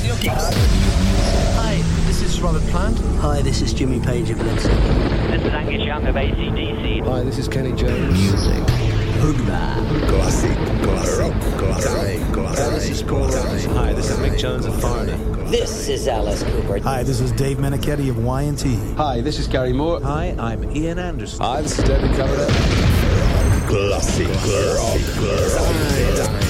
Radio Kicks. Hi, this is Robert Plant. Hi, this is Jimmy Page of Led Zeppelin. This is Angus Young of ACDC. Hi, this is Kenny Jones. Music. Hoogba. Classic, classic, rock, classic, classic. This is Paul Hi, this is Mick Jones of Foreigner. This is Alice Cooper. Hi, this is Dave Meniketti of Y&T. Hi, this is Gary Moore. Hi, I'm Ian Anderson. Hi, this is David Coverdale. Classic, classic, classic.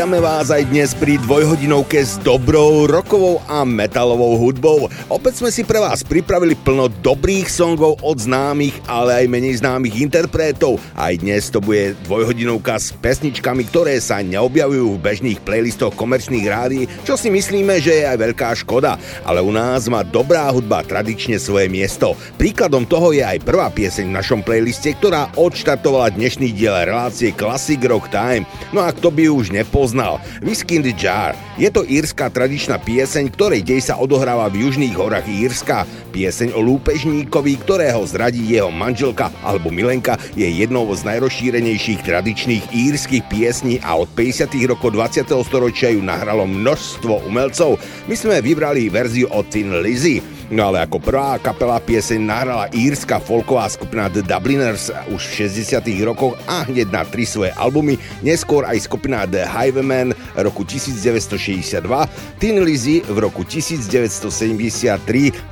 Vítame vás aj dnes pri dvojhodinovke s dobrou rokovou a metalovou hudbou. Opäť sme si pre vás pripravili plno dobrých songov od známych, ale aj menej známych interpretov. Aj dnes to bude dvojhodinovka s pesničkami, ktoré sa neobjavujú v bežných playlistoch komerčných rádií, čo si myslíme, že je aj veľká škoda. Ale u nás má dobrá hudba tradične svoje miesto. Príkladom toho je aj prvá pieseň v našom playliste, ktorá odštartovala dnešný diel relácie Classic Rock Time. No a kto by už ne poznal. Whisky in the Jar. Je to írska tradičná pieseň, ktorej dej sa odohráva v južných horách Írska. Pieseň o lúpežníkovi, ktorého zradí jeho manželka alebo milenka, je jednou z najrozšírenejších tradičných írskych piesní a od 50. rokov 20. storočia ju nahralo množstvo umelcov. My sme vybrali verziu od Tin Lizzy. No ale ako prvá kapela pieseň nahrala írska folková skupina The Dubliners už v 60 rokoch a hneď na tri svoje albumy, neskôr aj skupina The Highwaymen roku 1962, Tin Lizzy v roku 1973.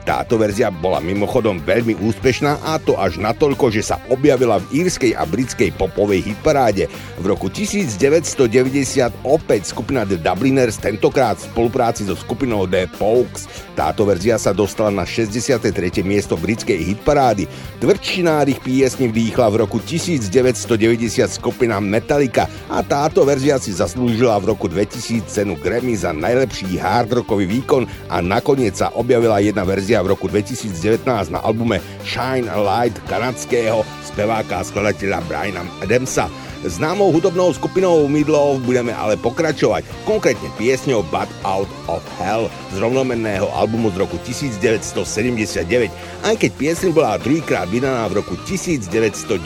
Táto verzia bola mimochodom veľmi úspešná a to až natoľko, že sa objavila v írskej a britskej popovej hitparáde. V roku 1990 opäť skupina The Dubliners tentokrát v spolupráci so skupinou The Pokes. Táto verzia sa dostala na 63. miesto britskej hitparády. Tvrdšinárich piesni vdýchla v roku 1990 skupina Metallica a táto verzia si zaslúžila v roku 2000 cenu Grammy za najlepší hardrockový výkon a nakoniec sa objavila jedna verzia v roku 2019 na albume Shine a Light kanadského speváka a skladateľa Briana Adamsa. Známou hudobnou skupinou Midlov budeme ale pokračovať, konkrétne piesňou But Out of Hell z rovnomenného albumu z roku 1979, aj keď piesň bola druhýkrát vydaná v roku 1993.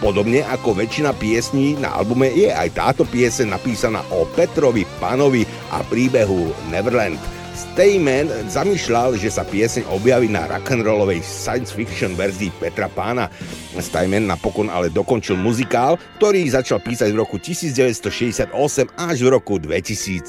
Podobne ako väčšina piesní na albume je aj táto piese napísaná o Petrovi, Panovi a príbehu Neverland. Stayman zamýšľal, že sa pieseň objaví na rock'n'rollovej science fiction verzii Petra Pána. Stayman napokon ale dokončil muzikál, ktorý začal písať v roku 1968 až v roku 2017.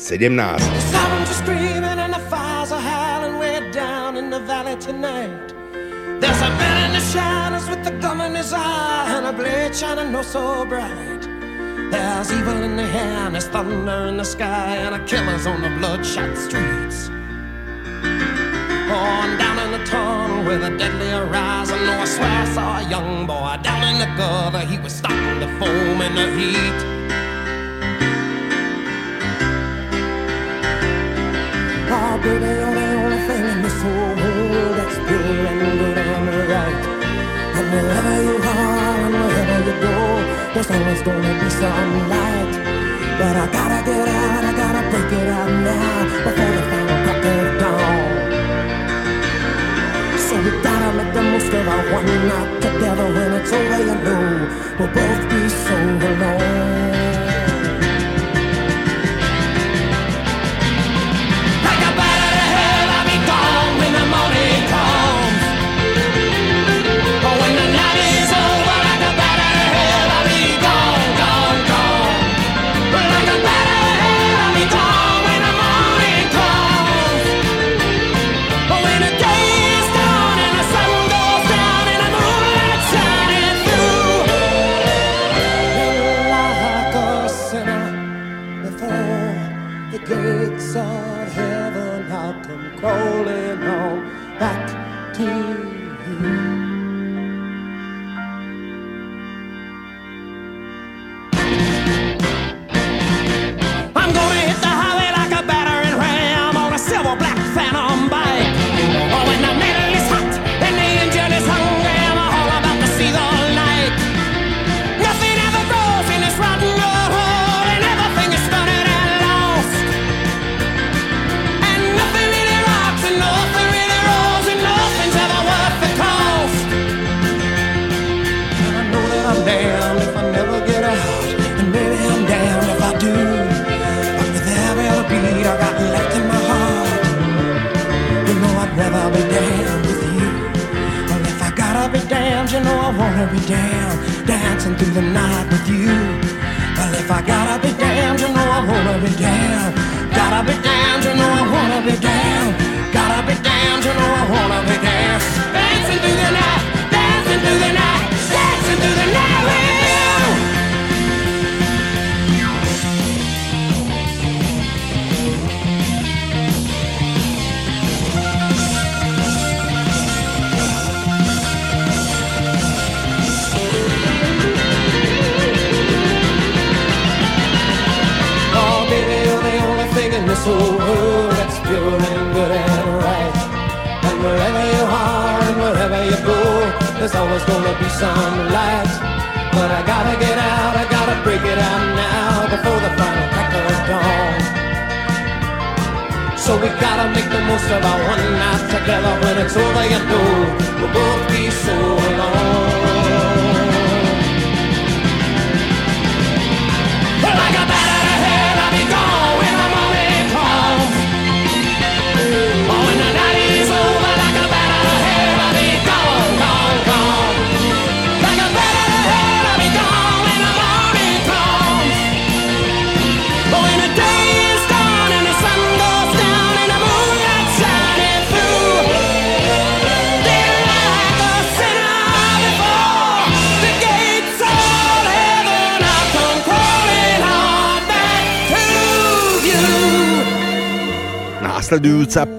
There's evil in the air and there's thunder in the sky and a killer's on the bloodshot streets. On down in the tunnel with a deadly horizon. Oh, I swear I saw a young boy down in the gutter. He was starting to foam in the heat. Oh, baby, you're the only thing in this whole world that's pure and good and right. And wherever you are and wherever you go, there's always gonna be some light. But I gotta get out, I gotta break it out now before the of dawn. So we gotta make the most of our one night together. When it's over, you know we'll both be so alone.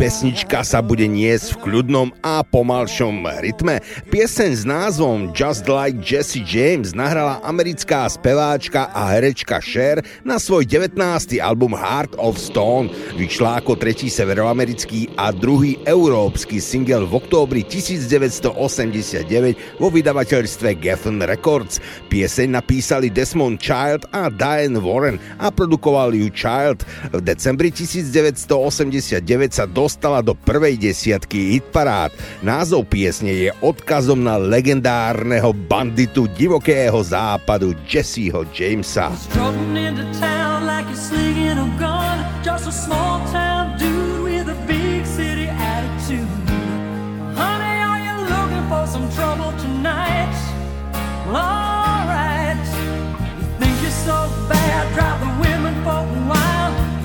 pesnička sa bude niesť v kľudnom a pomalšom rytme. Pieseň s názvom Just Like Jesse James nahrala americká speváčka a herečka Cher na svoj 19. album Heart of Stone. Vyšla ako tretí severoamerický a druhý európsky single v októbri 1989 vo vydavateľstve Geffen Records. Pieseň napísali Desmond Child a Diane Warren a produkoval ju Child. V decembri 1989 sa dostala do prvej desiatky hitparád. Názov piesne je odkazom na legendárneho banditu divokého západu Jesseho Jamesa.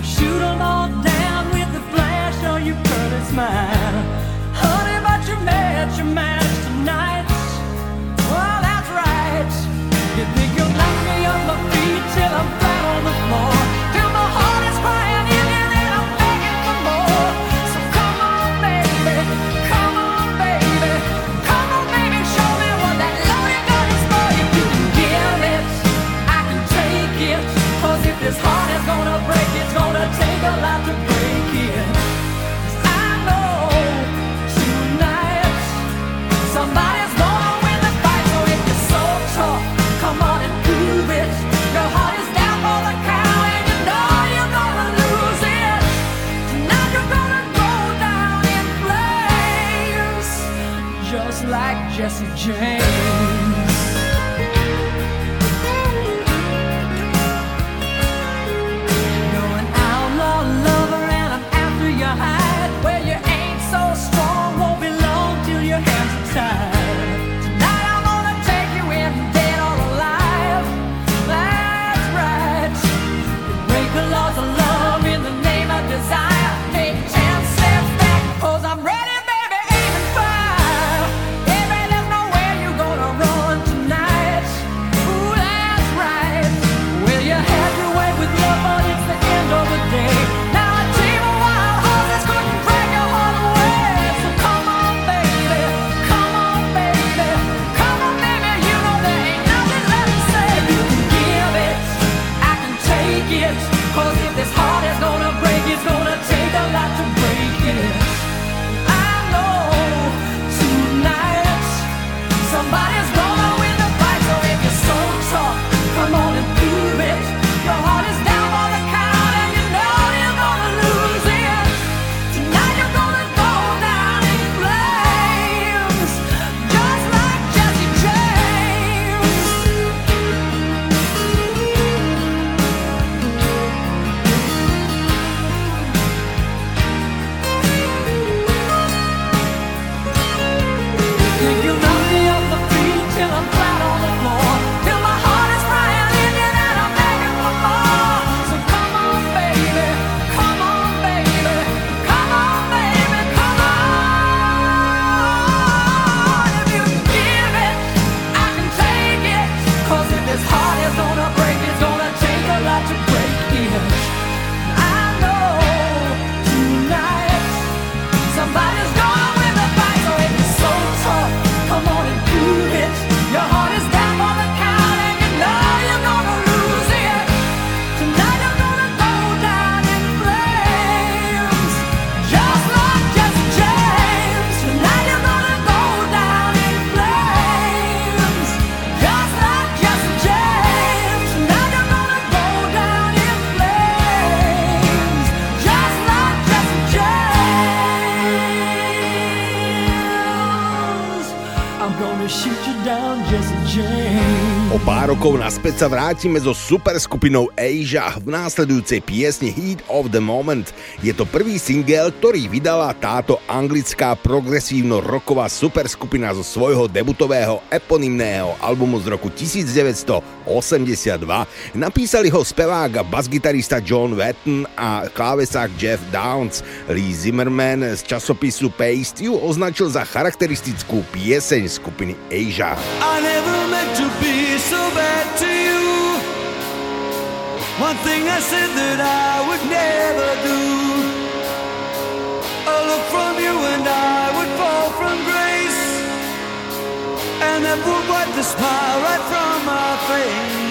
Shoot them all down with a flash on your pretty smile. your mind. rokov naspäť sa vrátime so superskupinou Asia v následujúcej piesni Heat of the Moment. Je to prvý single, ktorý vydala táto anglická progresívno-roková superskupina zo svojho debutového eponymného albumu z roku 1982. Napísali ho spevák a basgitarista John Wetton a klávesák Jeff Downs. Lee Zimmerman z časopisu Paste ju označil za charakteristickú pieseň skupiny Asia. I never like to be so bad to you. One thing I said that I would never do. A look from you and I would fall from grace, and that would wipe the smile right from my face.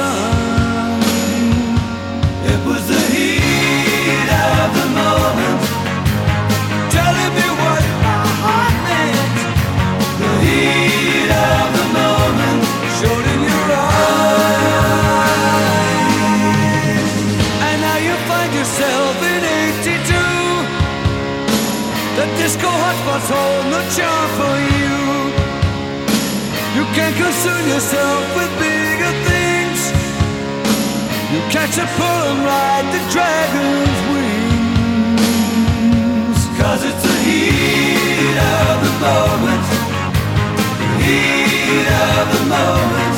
One disco hotspots hold no charm for you. You can't concern yourself with bigger things. You catch a pull and ride the dragon's wings. Cause it's the heat of the moment. The heat of the moment.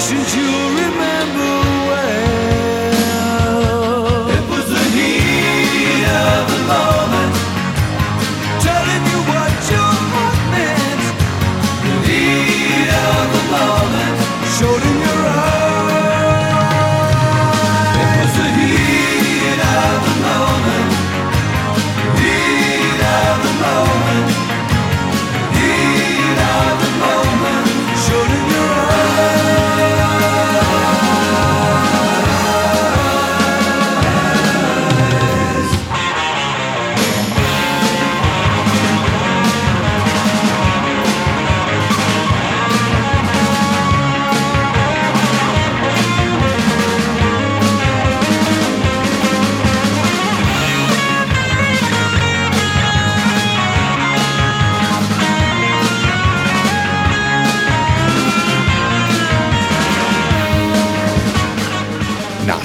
you'll remember.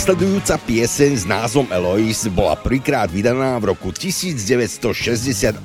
Nasledujúca pieseň s názvom Eloise bola prvýkrát vydaná v roku 1968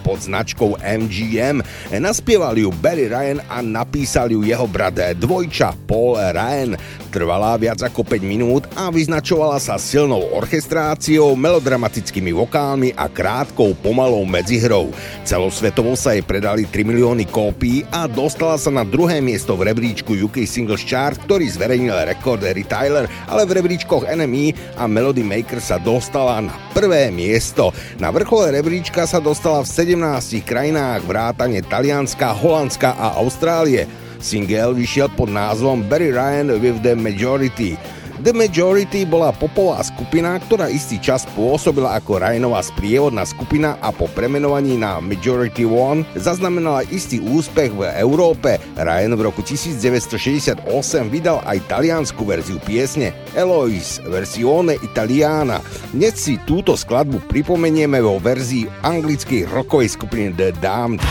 pod značkou MGM. Naspieval ju Barry Ryan a napísal ju jeho brat dvojča Paul Ryan. Trvala viac ako 5 minút a vyznačovala sa silnou orchestráciou, melodramatickými vokálmi a krátkou pomalou medzihrou. Celosvetovo sa jej predali 3 milióny kópií a dostala sa na druhé miesto v rebríčku UK Singles Chart, ktorý zverejnil rekord Harry Tyler, ale v rebríčkoch NME a Melody Maker sa dostala na prvé miesto. Na vrchole rebríčka sa dostala v 17 krajinách vrátane Talianska, Holandska a Austrálie. Single vyšiel pod názvom Barry Ryan with the Majority. The Majority bola popová skupina, ktorá istý čas pôsobila ako Ryanová sprievodná skupina a po premenovaní na Majority One zaznamenala istý úspech v Európe. Ryan v roku 1968 vydal aj taliansku verziu piesne Eloise, versione italiana. Dnes si túto skladbu pripomenieme vo verzii anglickej rockovej skupiny The Damned.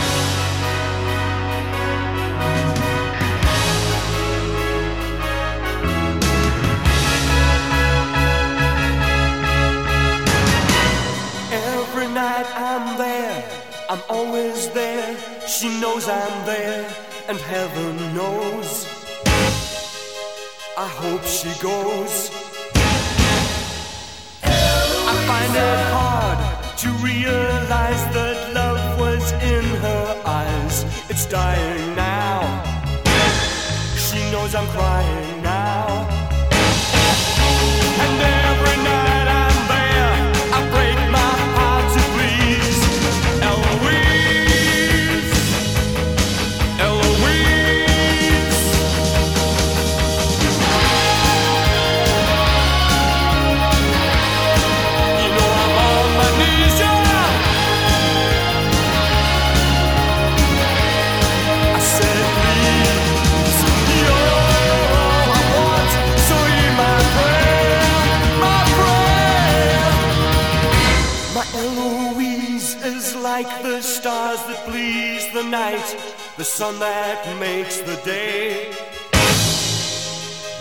The sun that makes the day,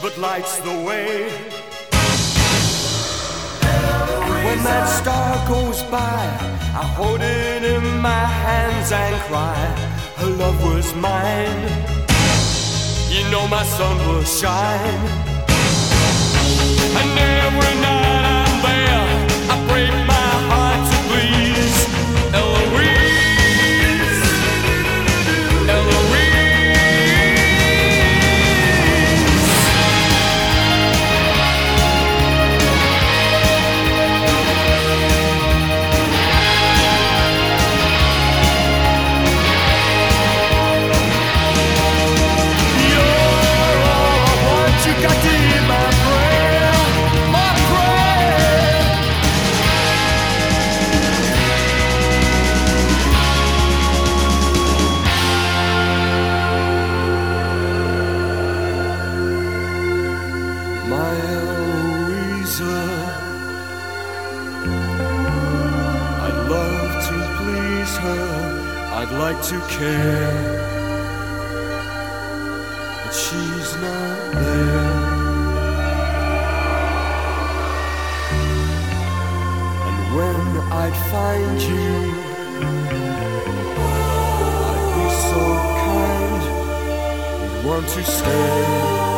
but lights the way. When that star goes by, I hold it in my hands and cry, her love was mine. You know my sun will shine. And every night like to care, but she's not there. And when I'd find you, I'd be so kind, you'd want to stay.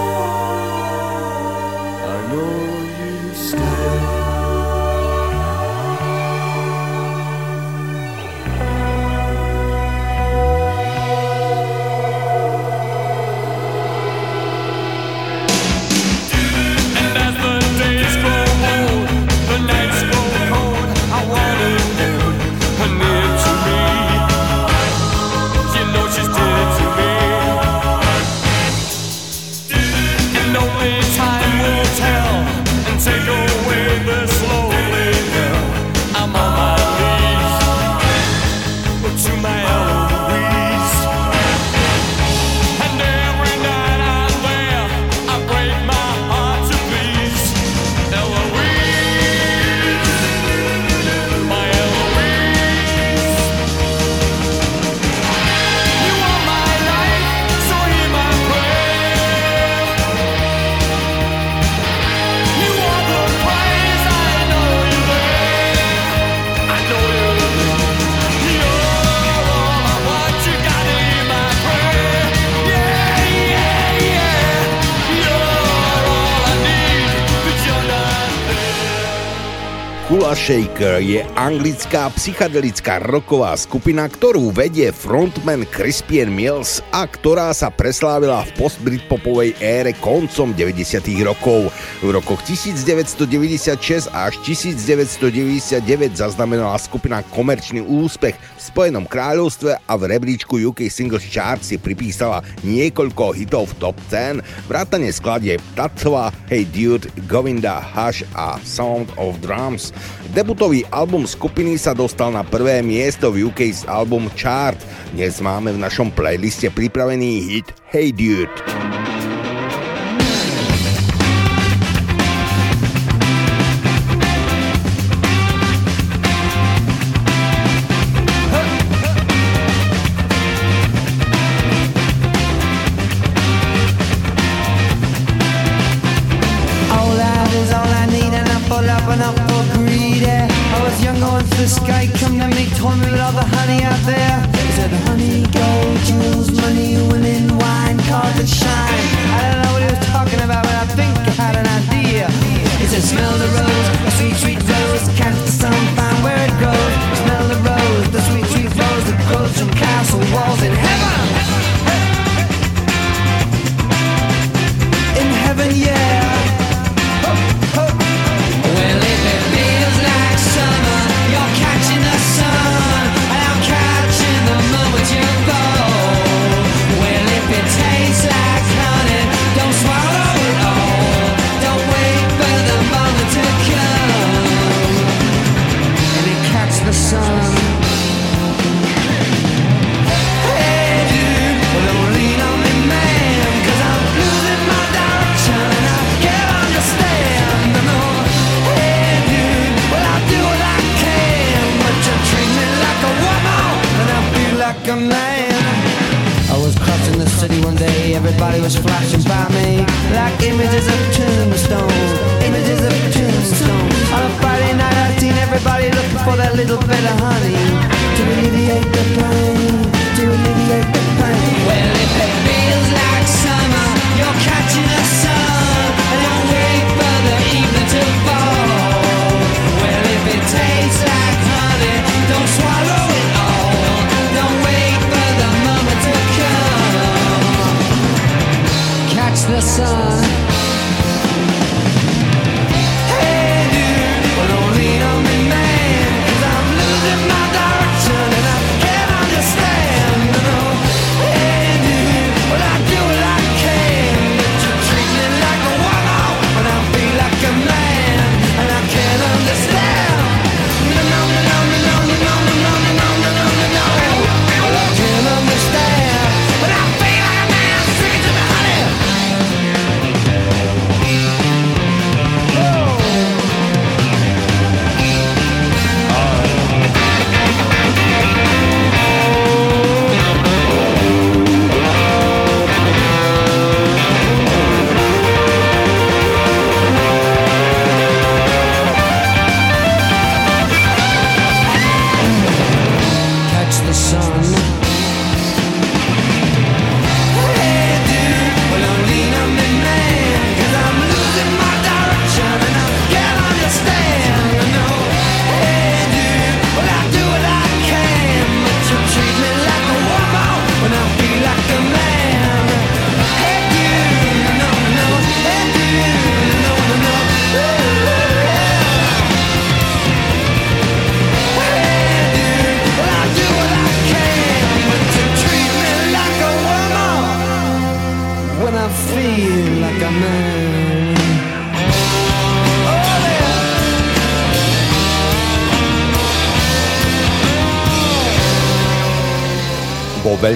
Shaker je anglická psychedelická roková skupina, ktorú vedie frontman Crispian Mills a ktorá sa preslávila v post-britpopovej ére koncom 90. rokov. V rokoch 1996 až 1999 zaznamenala skupina komerčný úspech v Spojenom kráľovstve a v rebríčku UK Singles Chart si pripísala niekoľko hitov v top 10, vrátane skladie Tatva, Hey Dude, Govinda, Hush a Sound of Drums. Debutový album skupiny sa dostal na prvé miesto v UK's album Chart. Dnes máme v našom playliste pripravený hit Hey Dude.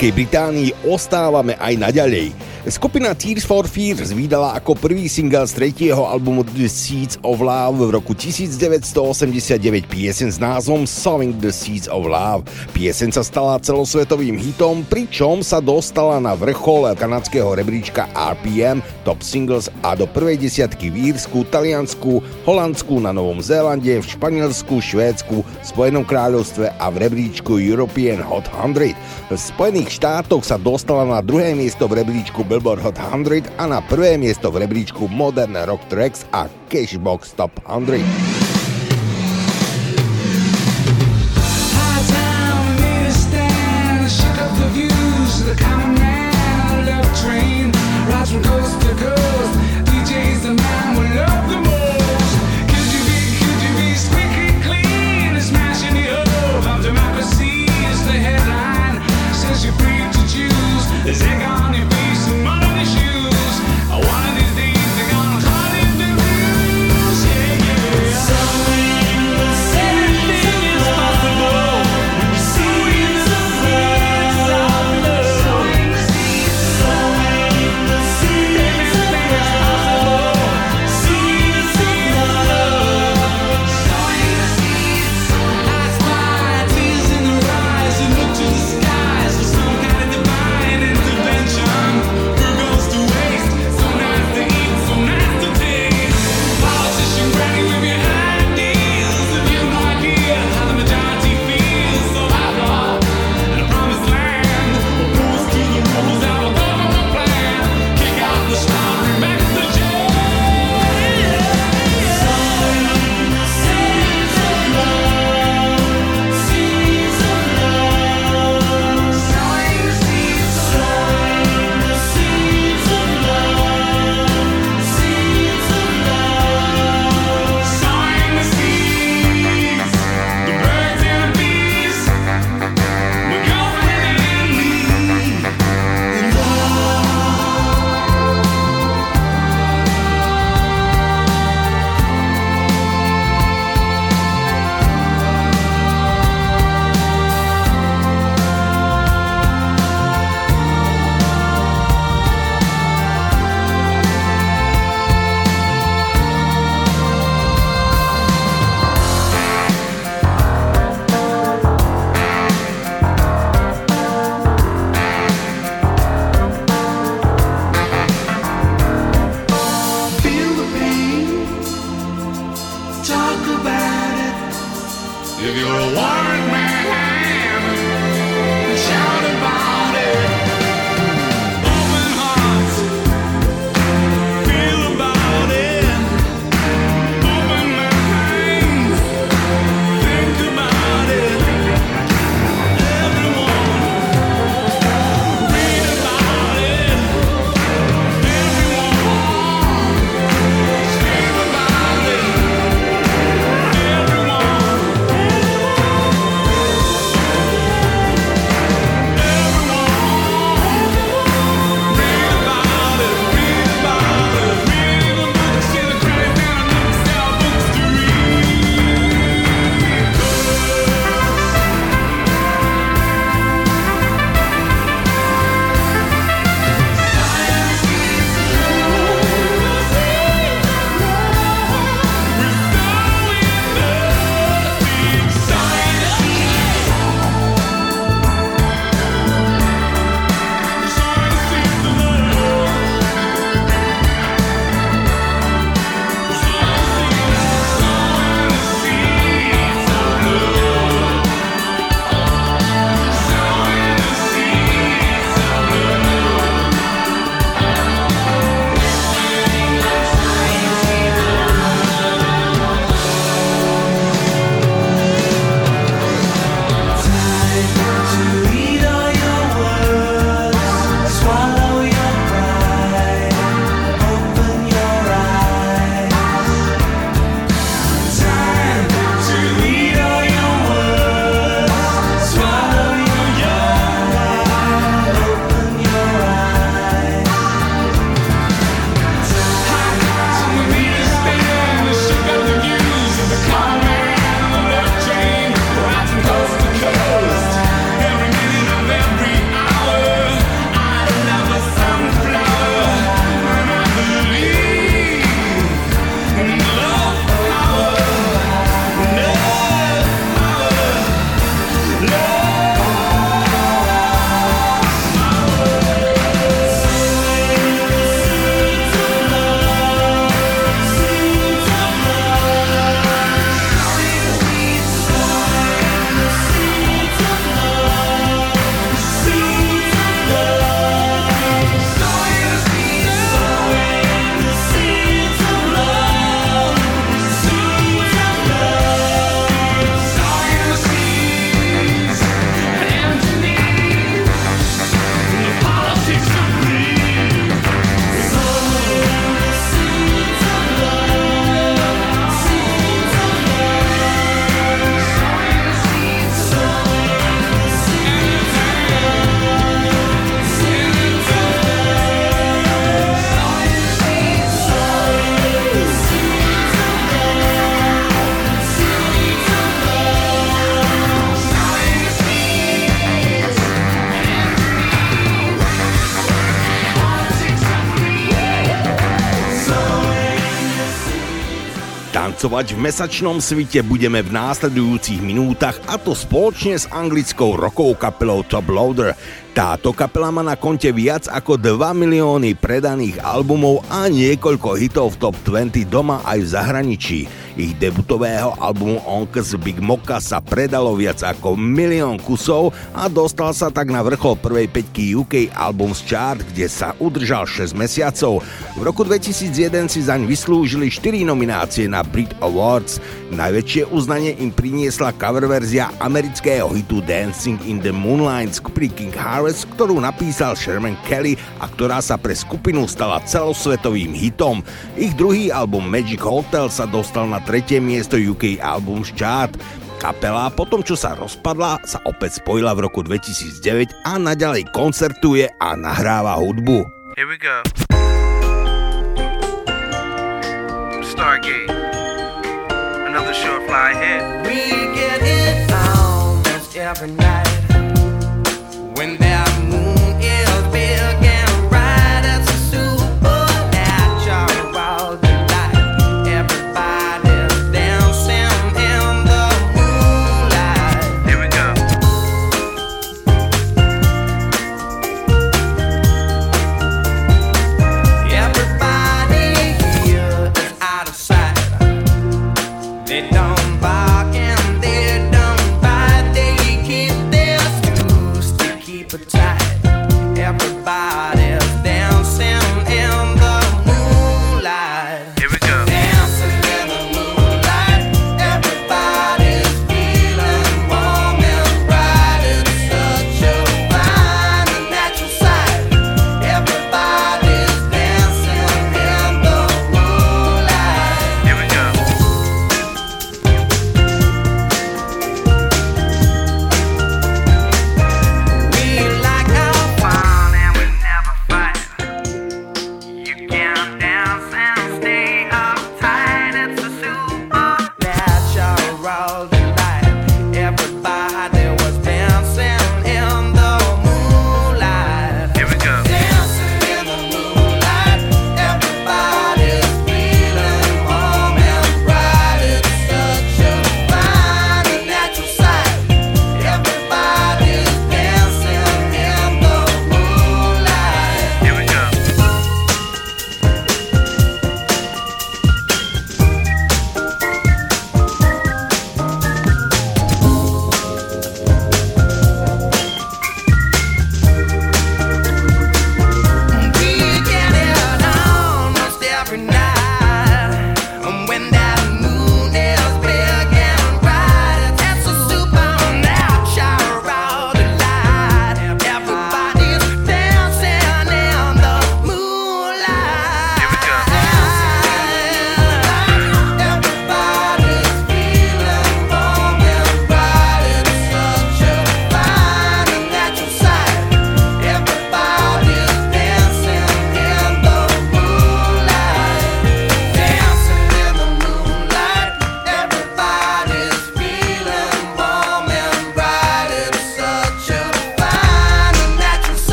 Veľkej Británii ostávame aj naďalej. Skupina Tears for Fears vydala ako prvý single z tretieho albumu The Seeds of Love v roku 1989 piesen s názvom Sowing the Seeds of Love. Piesen sa stala celosvetovým hitom, pričom sa dostala na vrchol kanadského rebríčka RPM Top Singles a do prvej desiatky v Írsku, Taliansku, Holandsku, na Novom Zélande, v Španielsku, Švédsku, Spojenom kráľovstve a v rebríčku European Hot 100. V Spojených štátoch sa dostala na druhé miesto v rebríčku Billboard Hot 100 a na prvé miesto v rebríčku Modern Rock Tracks a Cashbox Top 100. Tancovať v mesačnom svite budeme v následujúcich minútach a to spoločne s anglickou rokovou kapelou Top Loader. Táto kapela má na konte viac ako 2 milióny predaných albumov a niekoľko hitov v top 20 doma aj v zahraničí. Ich debutového albumu Onk's Big Mocha sa predalo viac ako milión kusov a dostal sa tak na vrchol prvej peťky UK Albums Chart, kde sa udržal 6 mesiacov. V roku 2001 si zaň vyslúžili 4 nominácie na Brit Awards. Najväčšie uznanie im priniesla cover verzia amerického hitu Dancing in the Moonlight skupiny King Harvest, ktorú napísal Sherman Kelly a ktorá sa pre skupinu stala celosvetovým hitom. Ich druhý album Magic Hotel sa dostal na tretie miesto UK Albums Chart. Kapela po tom, čo sa rozpadla, sa opäť spojila v roku 2009 a naďalej koncertuje a nahráva hudbu. Here we go. Stargate. Another short fly hit. We get it almost every night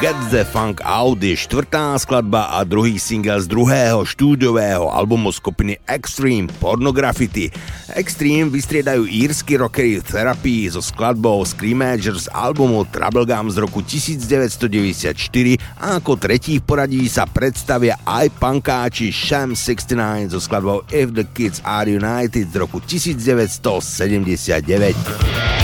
The Funk Out je štvrtá skladba a druhý single z druhého štúdiového albumu skupiny Extreme Pornografity. Extreme vystriedajú írsky rockery Therapy so skladbou Screamagers z albumu Troublegum z roku 1994 a ako tretí v poradí sa predstavia aj punkáči Sham 69 so skladbou If the Kids Are United z roku 1979.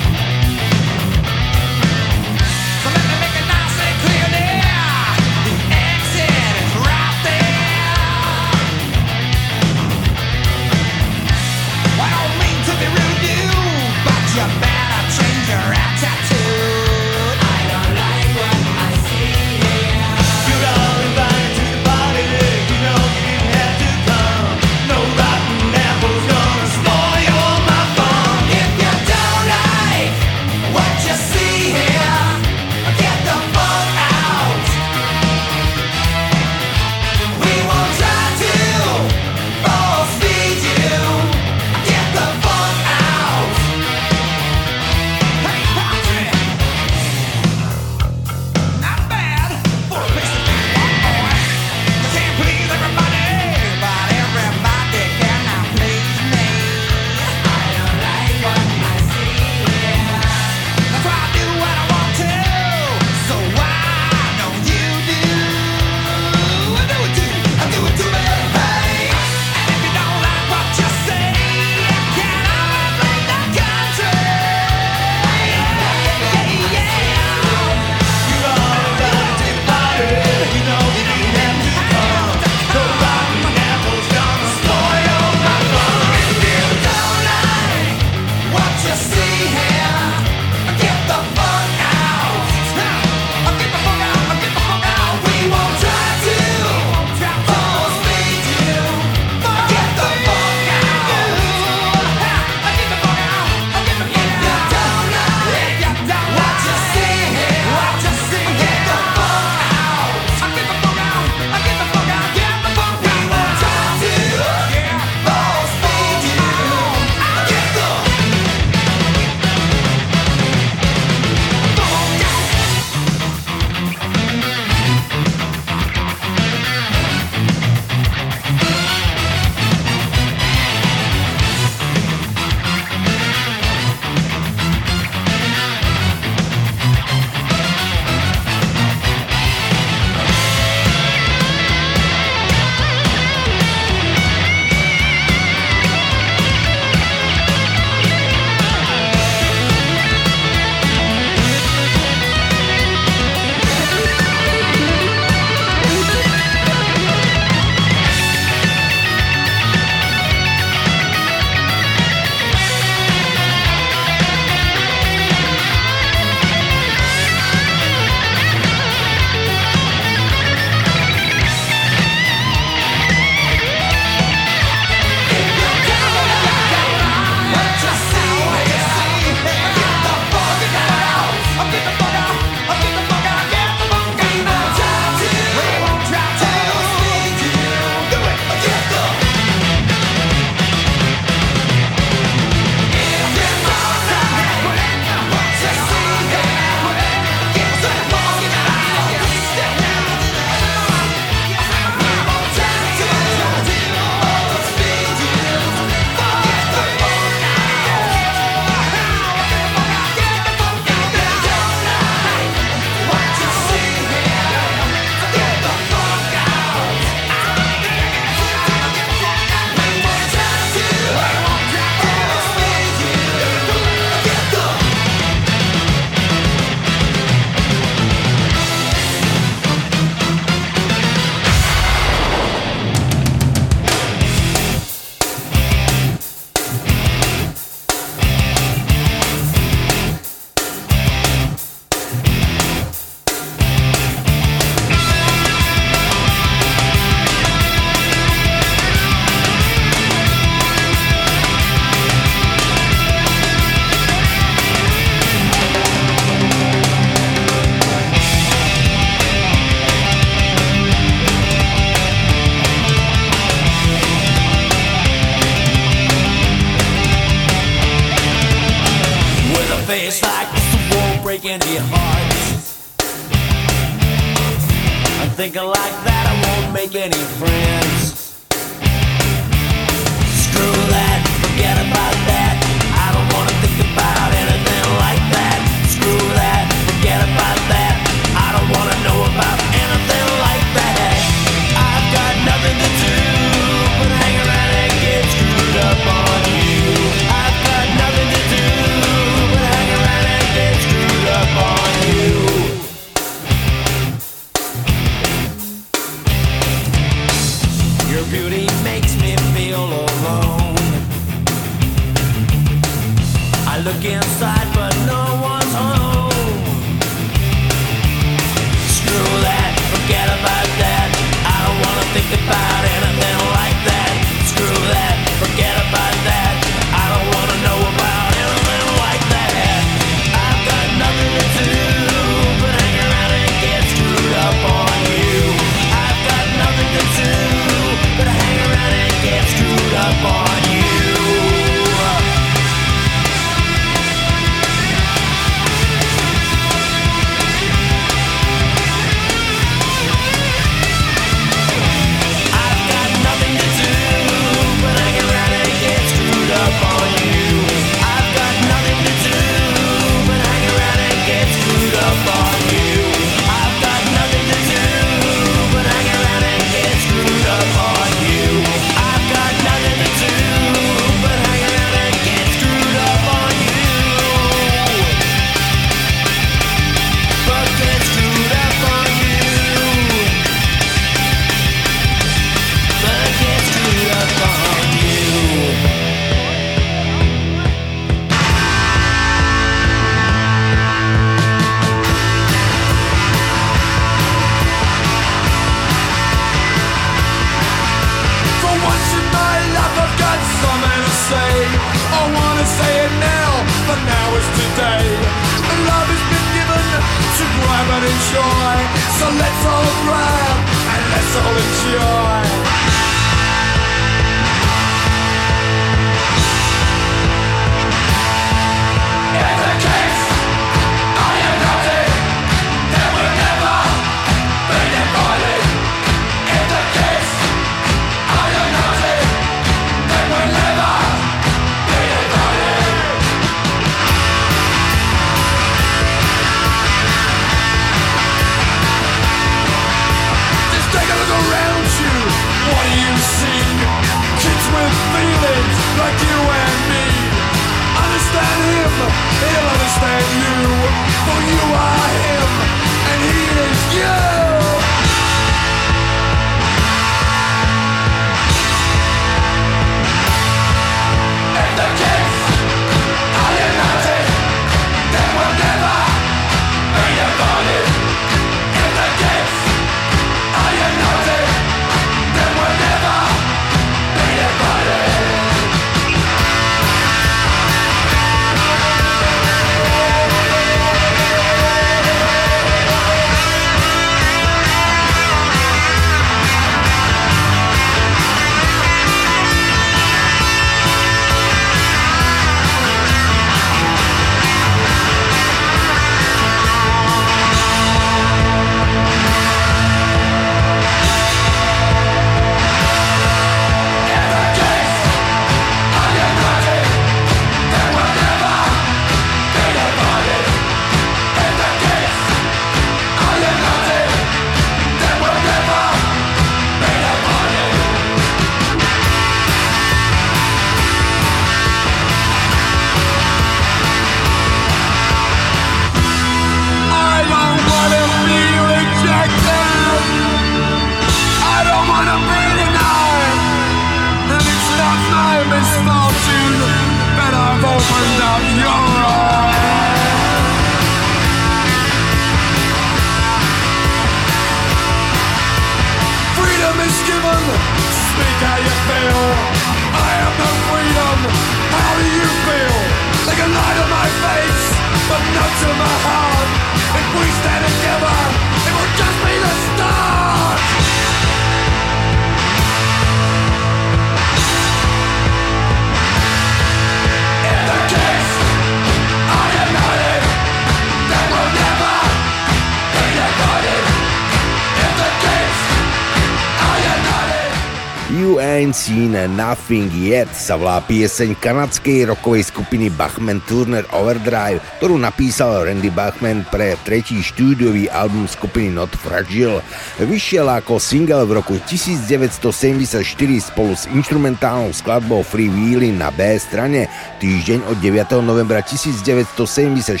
Nothing Yet sa volá pieseň kanadskej rokovej skupiny Bachman Turner Overdrive, ktorú napísal Randy Bachman pre tretí štúdiový album skupiny Not Fragile. Vyšiel ako single v roku 1974 spolu s instrumentálnou skladbou Free Wheeling na B strane. Týždeň od 9. novembra 1974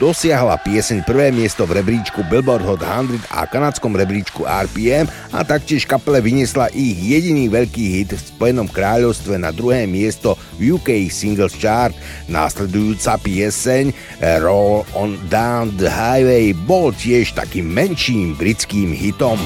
dosiahla pieseň prvé miesto v rebríčku Billboard Hot 100 a kanadskom rebríčku RPM a taktiež kapele vyniesla ich jediný veľký hit v Spojenom kráľovstve na druhé miesto v UK Singles Chart. Následujúca pieseň Roll on Down the Highway bol tiež takým menším britským hitom.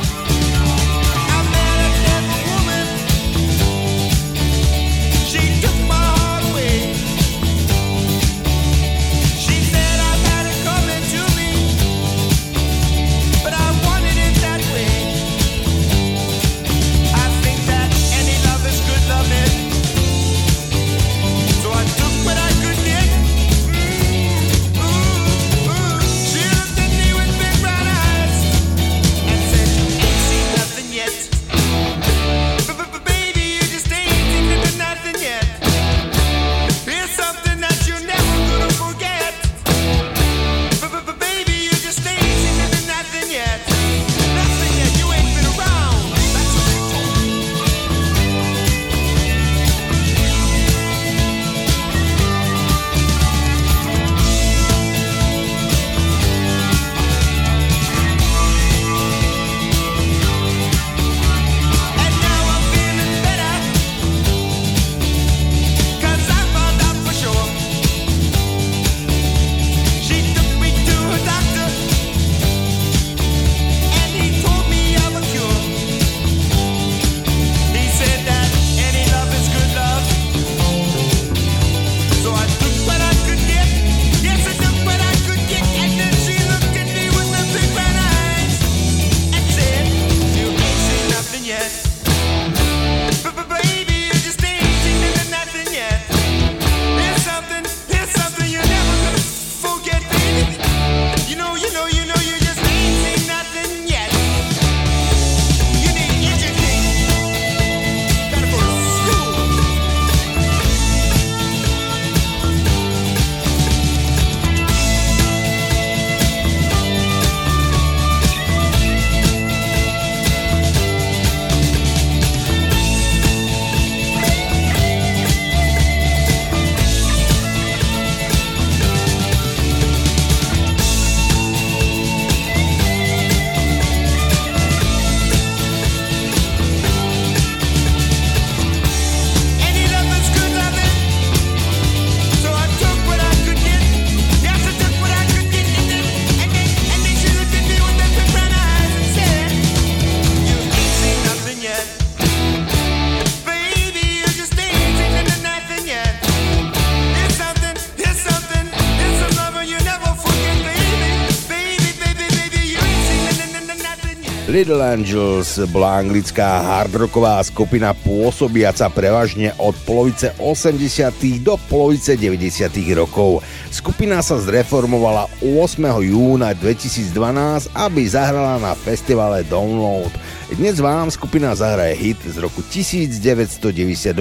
Little Angels bola anglická hardrocková skupina pôsobiaca prevažne od polovice 80. do polovice 90. rokov. Skupina sa zreformovala 8. júna 2012, aby zahrala na festivale Download. Dnes vám skupina zahraje hit z roku 1992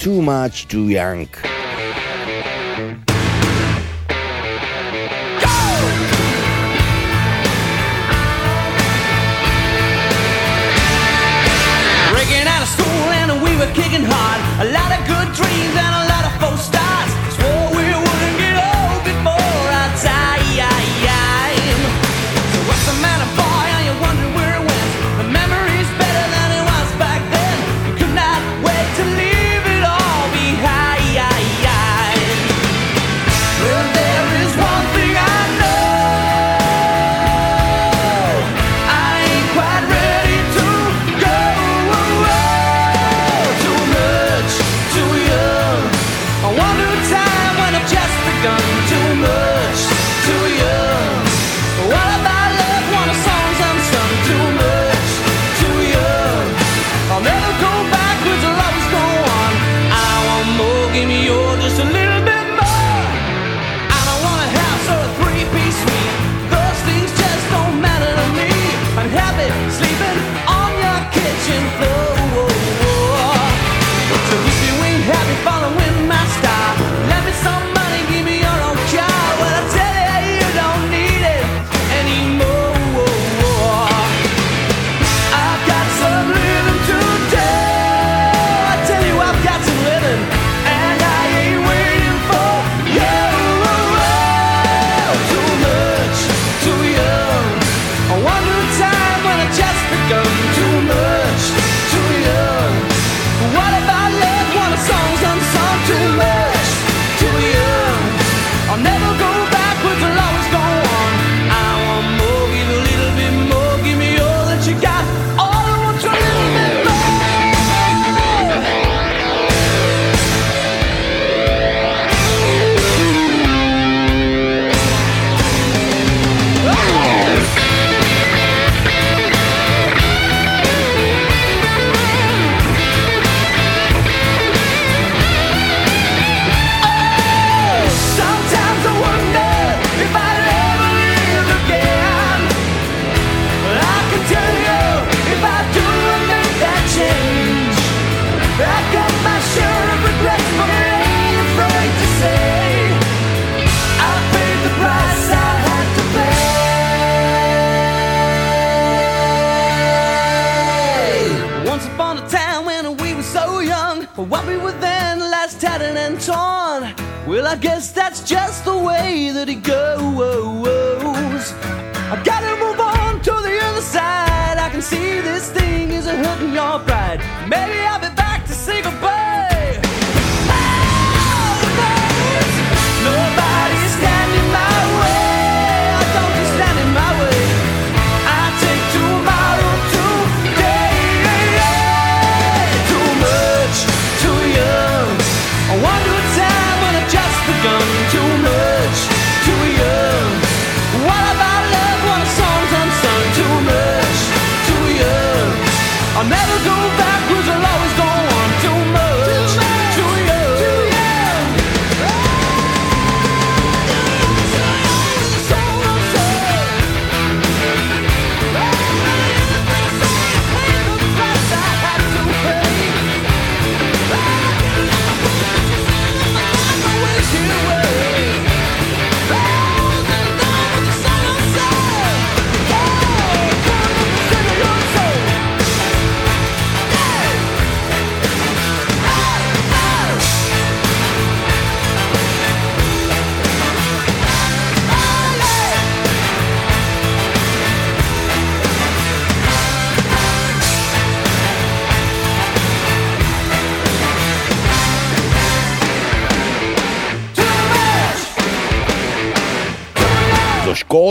Too Much Too Young.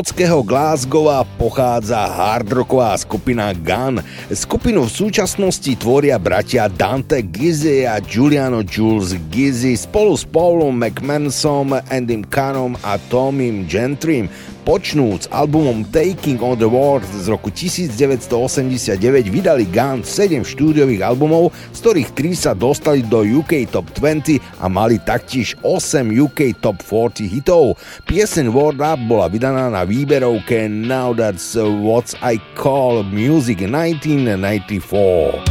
škótskeho Glasgowa pochádza hardrocková skupina Gun. Skupinu v súčasnosti tvoria bratia Dante Gizzy a Giuliano Jules Gizzy spolu s Paulom McMansom, Andym Canom a Tomim Gentrym počnúc albumom Taking on the World z roku 1989 vydali Gun 7 štúdiových albumov ktorých 3 sa dostali do UK Top 20 a mali taktiež 8 UK Top 40 hitov. Pieseň World Up bola vydaná na výberovke Now That's What I Call Music 1994.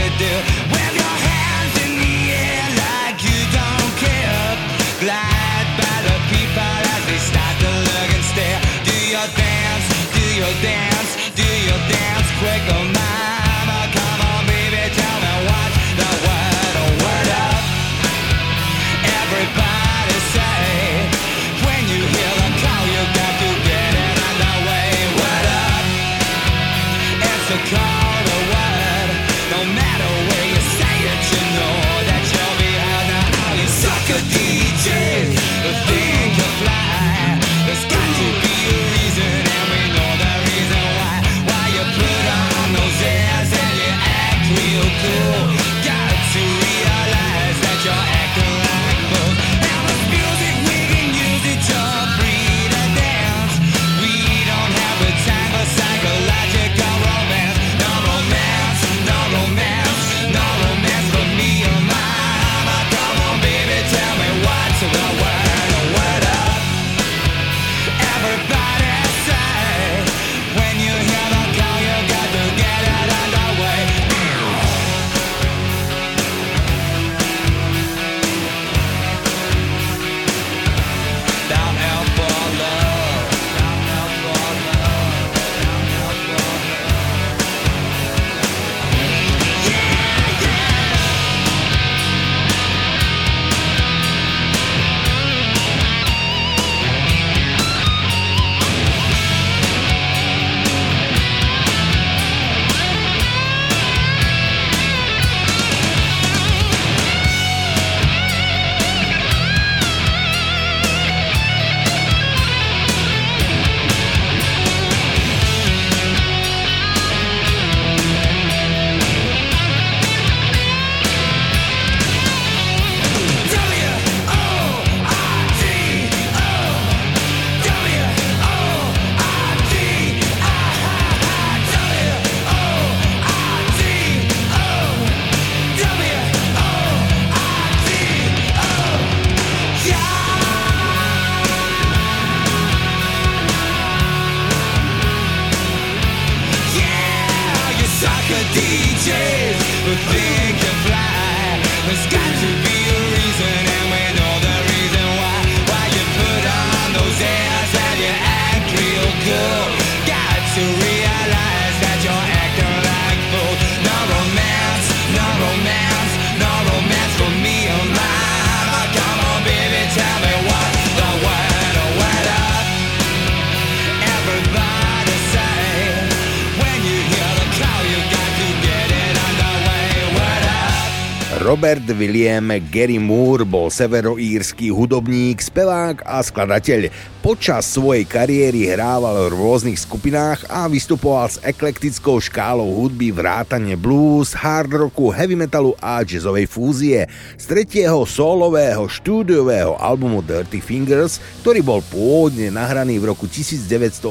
bad William Gary Moore bol severoírsky hudobník, spevák a skladateľ. Počas svojej kariéry hrával v rôznych skupinách a vystupoval s eklektickou škálou hudby vrátane blues, hard rocku, heavy metalu a jazzovej fúzie. Z tretieho solového štúdiového albumu Dirty Fingers, ktorý bol pôvodne nahraný v roku 1980,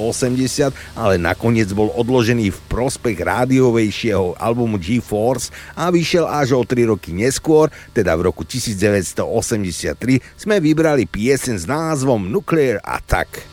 ale nakoniec bol odložený v prospech rádiovejšieho albumu G-Force a vyšiel až o 3 roky neskôr, teda v roku 1983, sme vybrali piesen s názvom Nuclear Attack.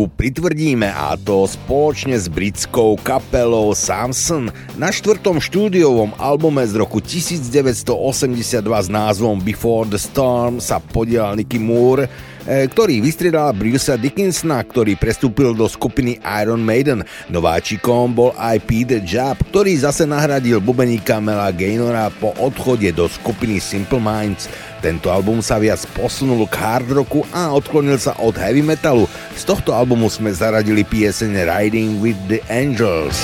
Trošku pritvrdíme a to spoločne s britskou kapelou Samson. Na štvrtom štúdiovom albume z roku 1982 s názvom Before the Storm sa podielal Nicky Moore, ktorý vystriedal Brucea Dickinsona, ktorý prestúpil do skupiny Iron Maiden. Nováčikom bol aj Pete Jab, ktorý zase nahradil bubeníka Mela Gaynora po odchode do skupiny Simple Minds. Tento album sa viac posunul k hard rocku a odklonil sa od heavy metalu. Z tohto albumu sme zaradili pieseň Riding with the Angels.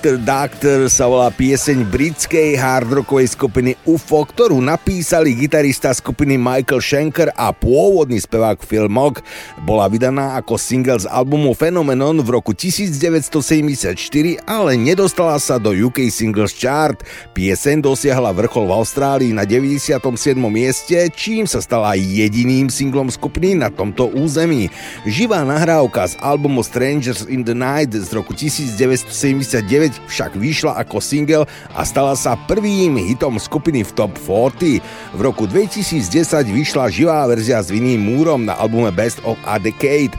Doctor Doctor sa volá pieseň britskej hardrockovej skupiny UFO, ktorú napísali gitarista skupiny Michael Schenker a pôvodný spevák Phil Mock. Bola vydaná ako single z albumu Phenomenon v roku 1974, ale nedostala sa do UK Singles Chart. Pieseň dosiahla vrchol v Austrálii na 97. mieste, čím sa stala jediným singlom skupiny na tomto území. Živá nahrávka z albumu Strangers in the Night z roku 1970 však vyšla ako single a stala sa prvým hitom skupiny v Top 40. V roku 2010 vyšla živá verzia s Vinným Múrom na albume Best of a Decade.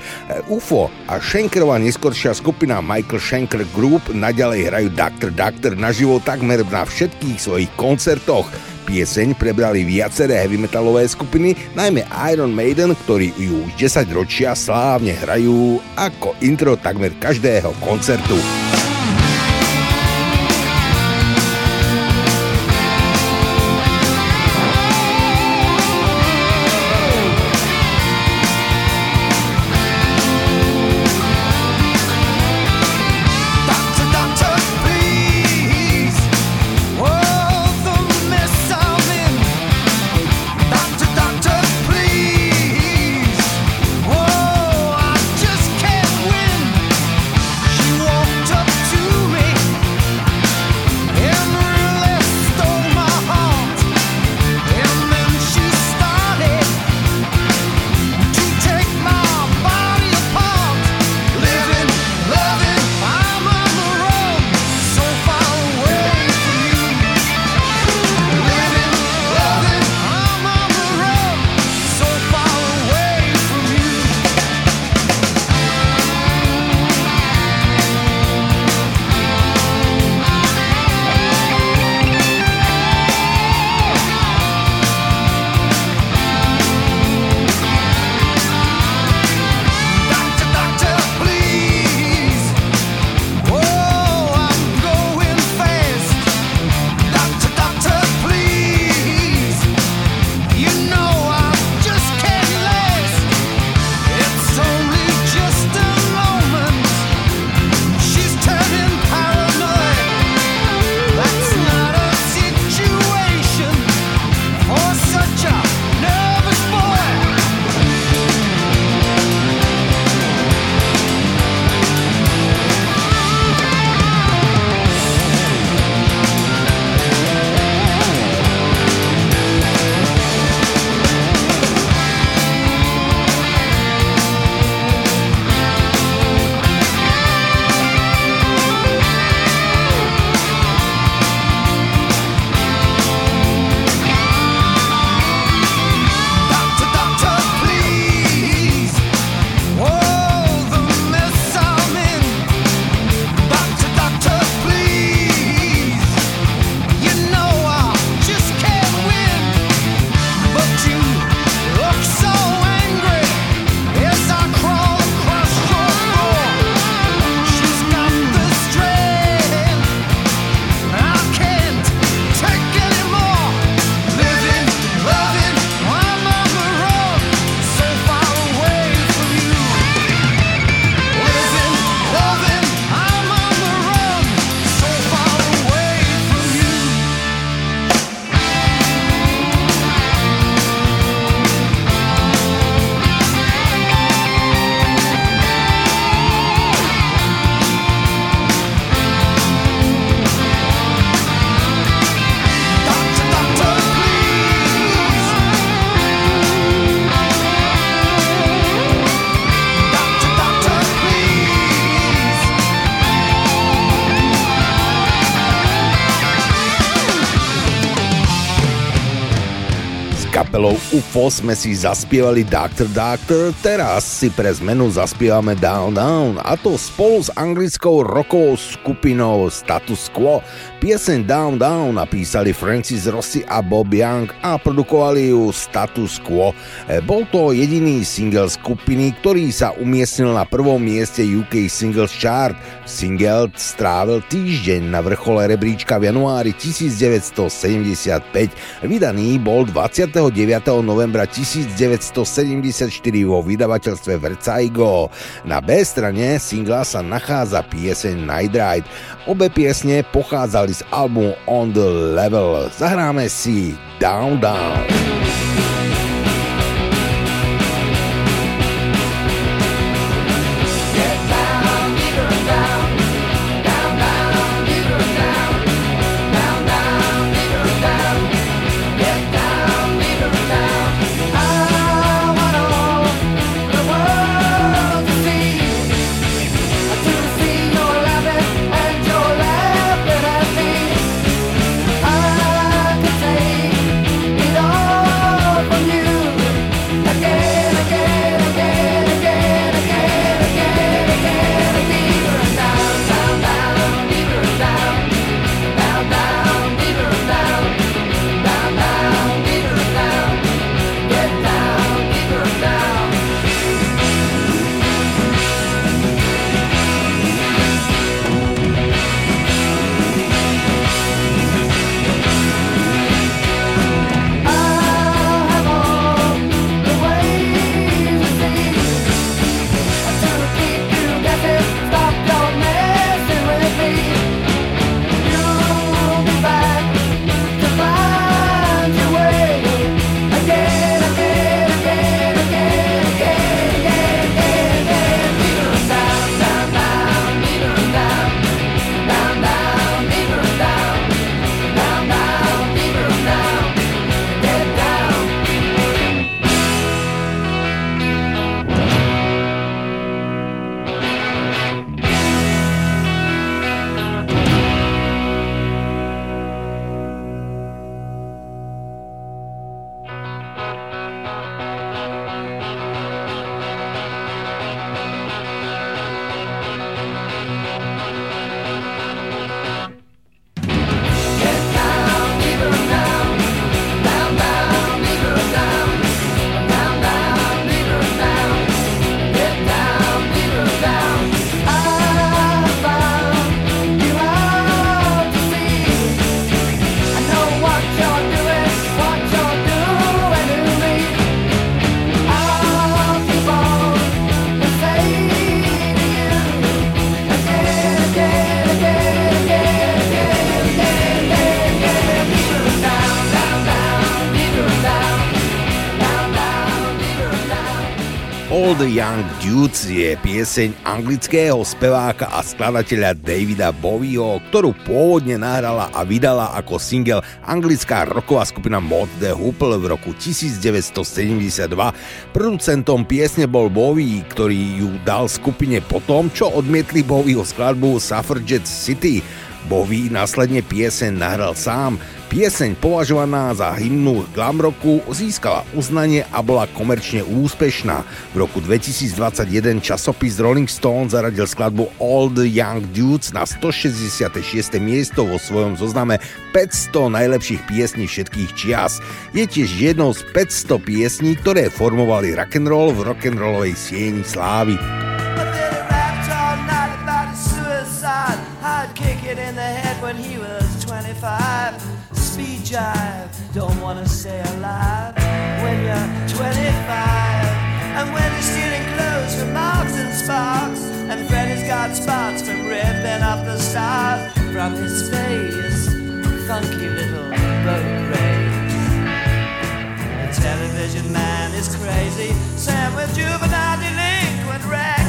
UFO a Schenkerova neskoršia skupina Michael Schenker Group naďalej hrajú Dr. Doctor naživo takmer na všetkých svojich koncertoch. Pieseň prebrali viaceré heavy metalové skupiny, najmä Iron Maiden, ktorí ju už 10 ročia slávne hrajú ako intro takmer každého koncertu. Sme si zaspievali Doctor Doctor, teraz si pre zmenu zaspievame Down Down a to spolu s anglickou rokovou skupinou Status Quo. Pieseň Down Down napísali Francis Rossi a Bob Young a produkovali ju Status Quo. E, bol to jediný single skupiny, ktorý sa umiestnil na prvom mieste UK Singles Chart. Single strávil týždeň na vrchole rebríčka v januári 1975. Vydaný bol 29. novembra 1974 vo vydavateľstve Vercaigo. Na B strane singla sa nachádza pieseň Night Ride. Obe piesne pochádzali z albumu On The Level. Zahráme si Down Down. Young Dudes je pieseň anglického speváka a skladateľa Davida Bowieho, ktorú pôvodne nahrala a vydala ako single anglická roková skupina Mod The Hoople v roku 1972. Producentom piesne bol Bowie, ktorý ju dal skupine po tom, čo odmietli Bowieho skladbu Suffragette City. Bowie následne pieseň nahral sám, Pieseň považovaná za hymnu glam roku získala uznanie a bola komerčne úspešná. V roku 2021 časopis Rolling Stone zaradil skladbu All the Young Dudes na 166. miesto vo svojom zozname 500 najlepších piesní všetkých čias. Je tiež jednou z 500 piesní, ktoré formovali rock'n'roll v rock'n'rollovej sieni slávy. Jive. Don't wanna stay alive when you're 25. And when you're stealing clothes from Marks and Sparks. And Freddy's got spots from ripping off the stars from his face. Funky little boat race. The television man is crazy. Sam with juvenile delinquent Rex.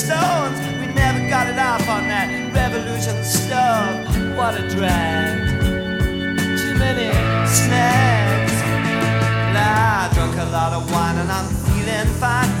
Stones. We never got it off on that revolution stuff. What a drag. Too many snags. Nah, I drunk a lot of wine and I'm feeling fine.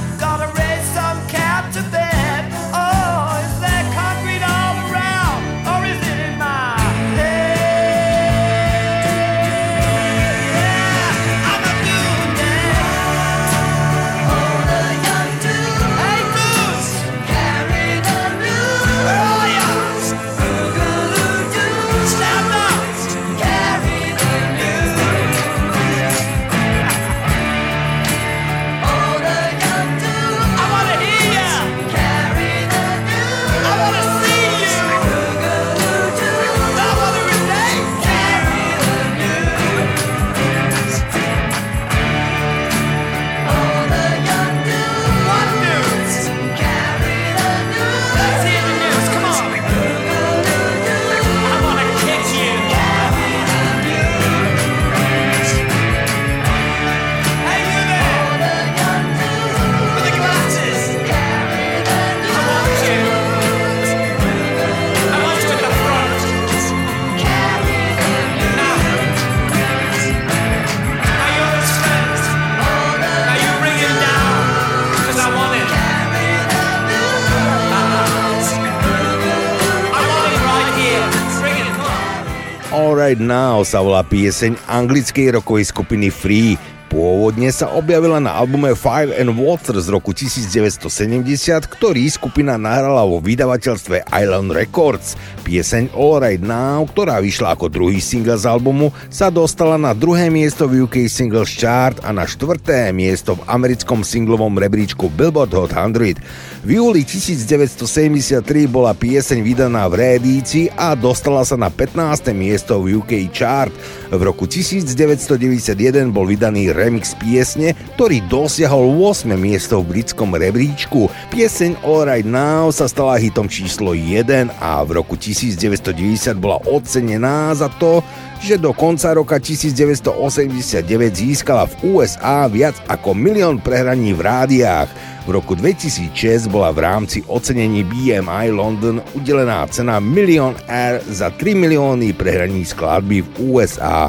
Now sa volá pieseň anglickej rokovej skupiny Free. Pôvodne sa objavila na albume Fire and Water z roku 1970, ktorý skupina nahrala vo vydavateľstve Island Records. Pieseň Alright Now, ktorá vyšla ako druhý single z albumu, sa dostala na druhé miesto v UK Singles Chart a na štvrté miesto v americkom singlovom rebríčku Billboard Hot 100. V júli 1973 bola pieseň vydaná v reedícii a dostala sa na 15. miesto v UK Chart. V roku 1991 bol vydaný remix piesne, ktorý dosiahol 8. miesto v britskom rebríčku. Pieseň Alright Now sa stala hitom číslo 1 a v roku 1990 bola ocenená za to, že do konca roka 1989 získala v USA viac ako milión prehraní v rádiách. V roku 2006 bola v rámci ocenení BMI London udelená cena Million Air za 3 milióny prehraní skladby v USA.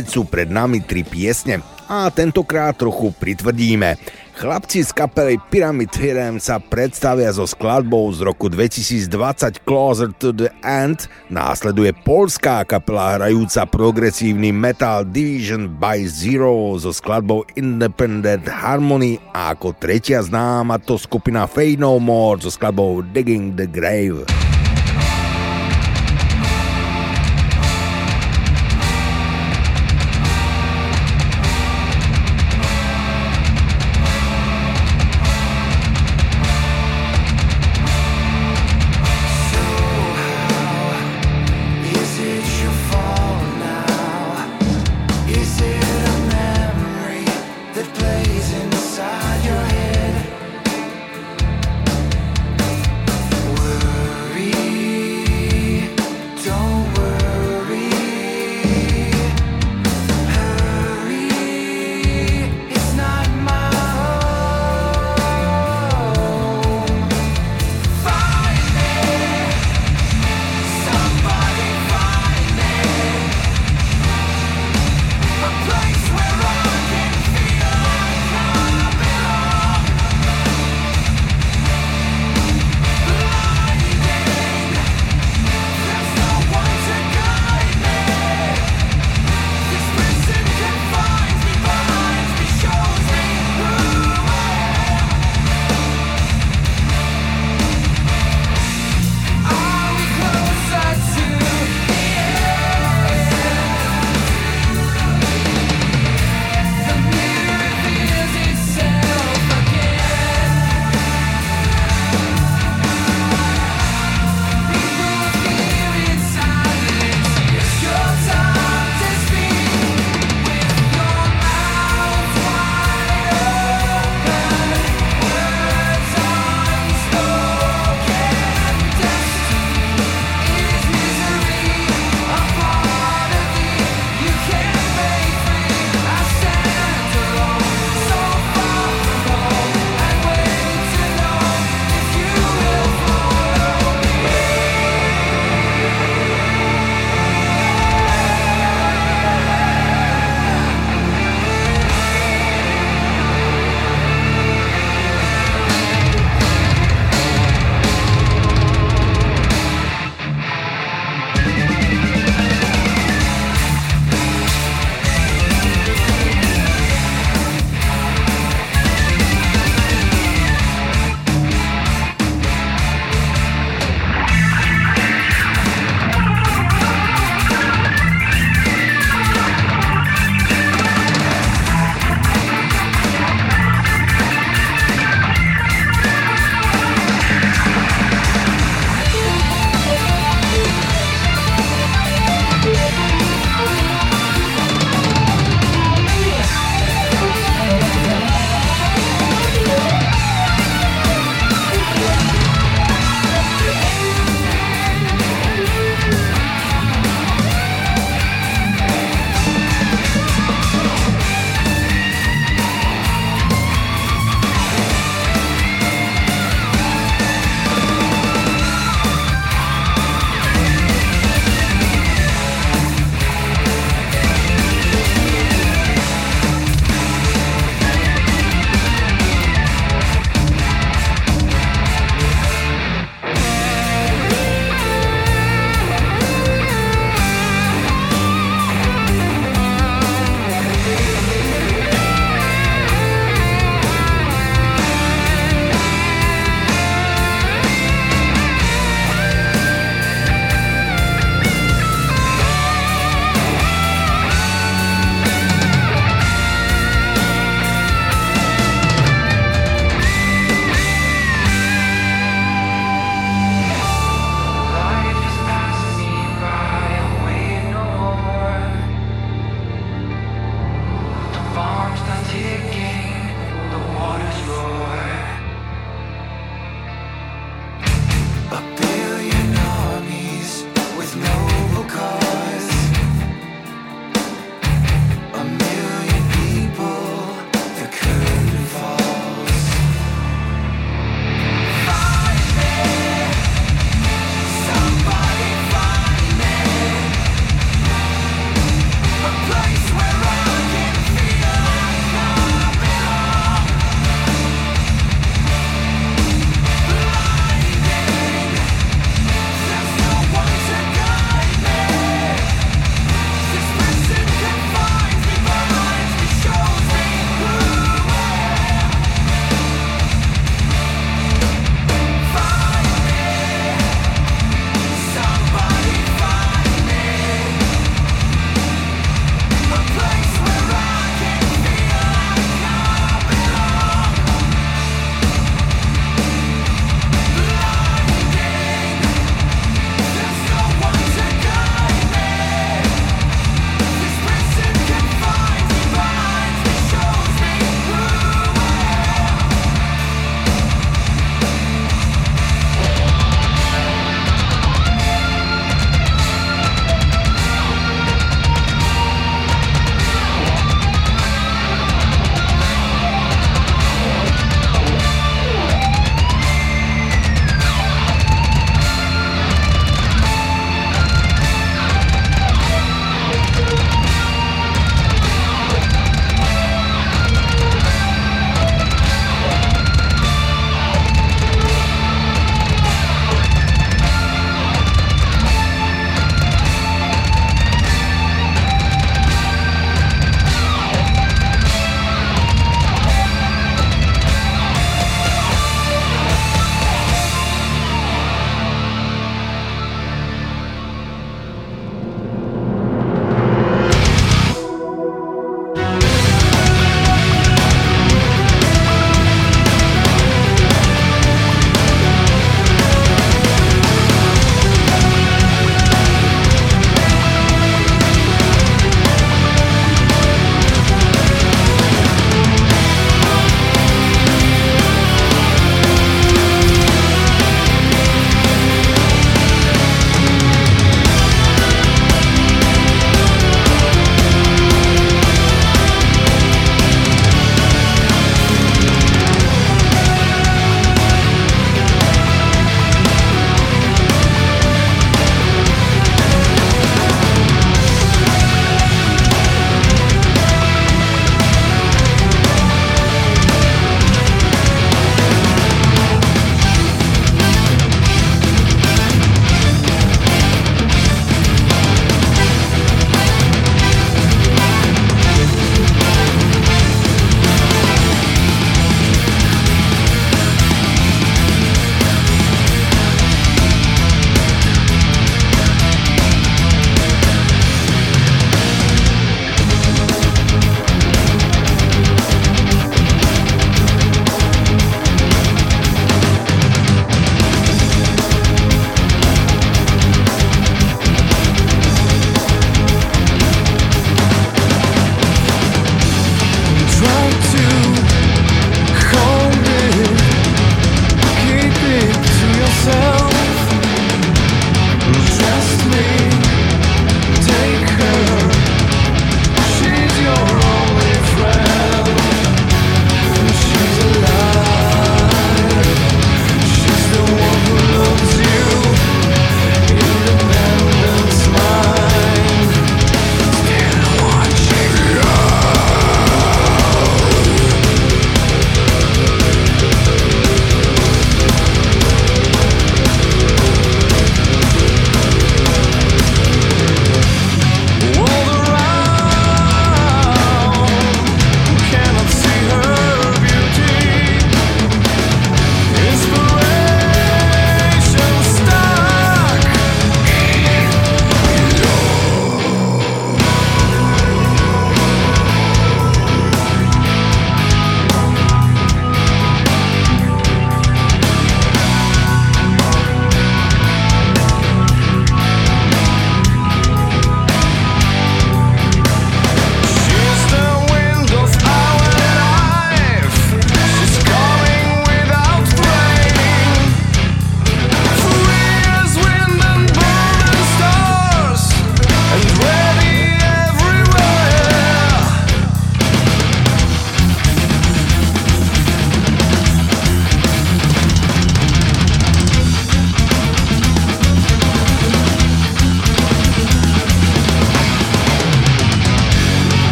Opäť sú pred nami tri piesne a tentokrát trochu pritvrdíme. Chlapci z kapely Pyramid Theorem sa predstavia so skladbou z roku 2020 Closer to the End. Následuje polská kapela hrajúca progresívny metal Division by Zero so skladbou Independent Harmony a ako tretia známa to skupina Fade No More so skladbou Digging the Grave.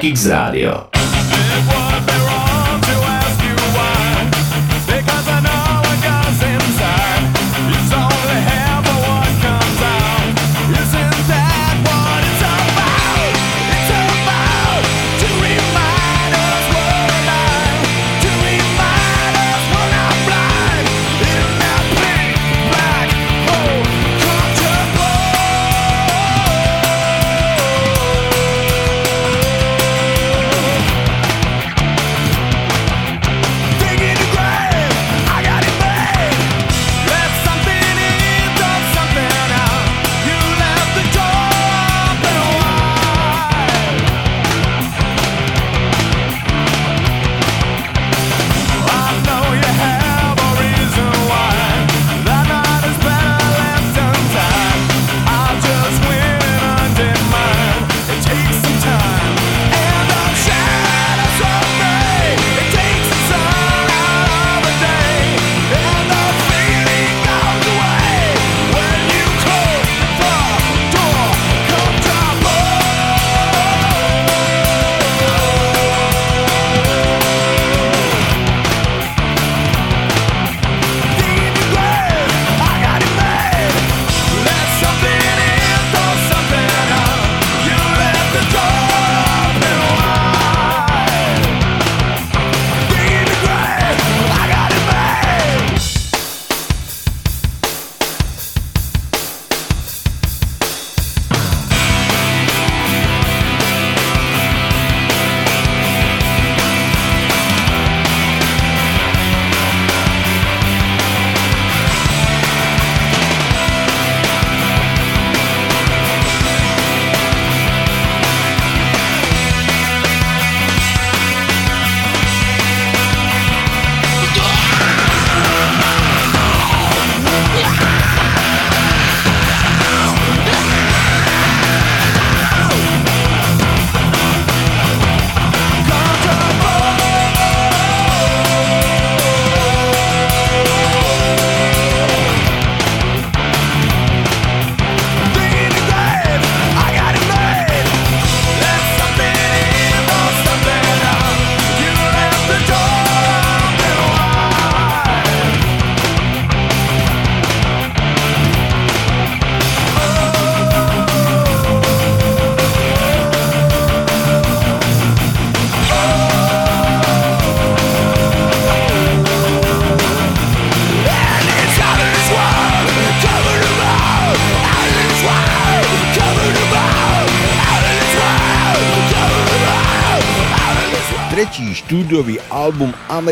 Geeks Radio.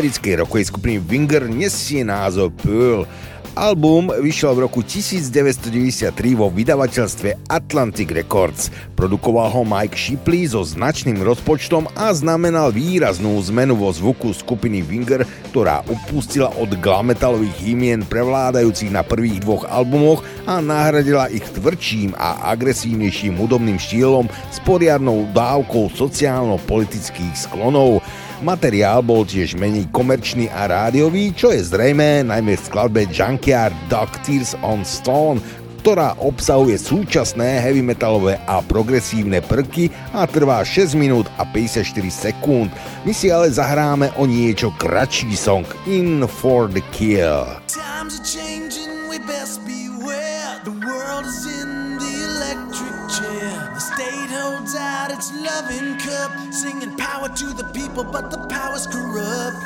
Album americkej rockovej skupiny Winger nesie názov Pearl. Album vyšiel v roku 1993 vo vydavateľstve Atlantic Records. Produkoval ho Mike Shipley so značným rozpočtom a znamenal výraznú zmenu vo zvuku skupiny Winger, ktorá upustila od glametalových hymien prevládajúcich na prvých dvoch albumoch a nahradila ich tvrdším a agresívnejším hudobným štýlom s poriadnou dávkou sociálno-politických sklonov. Materiál bol tiež menej komerčný a rádiový, čo je zrejmé najmä v skladbe Junkyard Dog Tears on Stone, ktorá obsahuje súčasné heavy metalové a progresívne prvky a trvá 6 minút a 54 sekúnd. My si ale zahráme o niečo kratší song In for the Kill. Times are changing, we best beware. The world is in the electric chair. The state holds out its loving cup, singing power to the people, but the power's corrupt.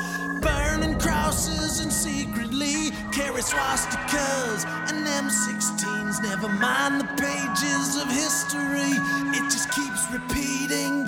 Burning crosses and secretly carry swastikas and M16s. Never mind the pages of history, it just keeps repeating, keeps repeating.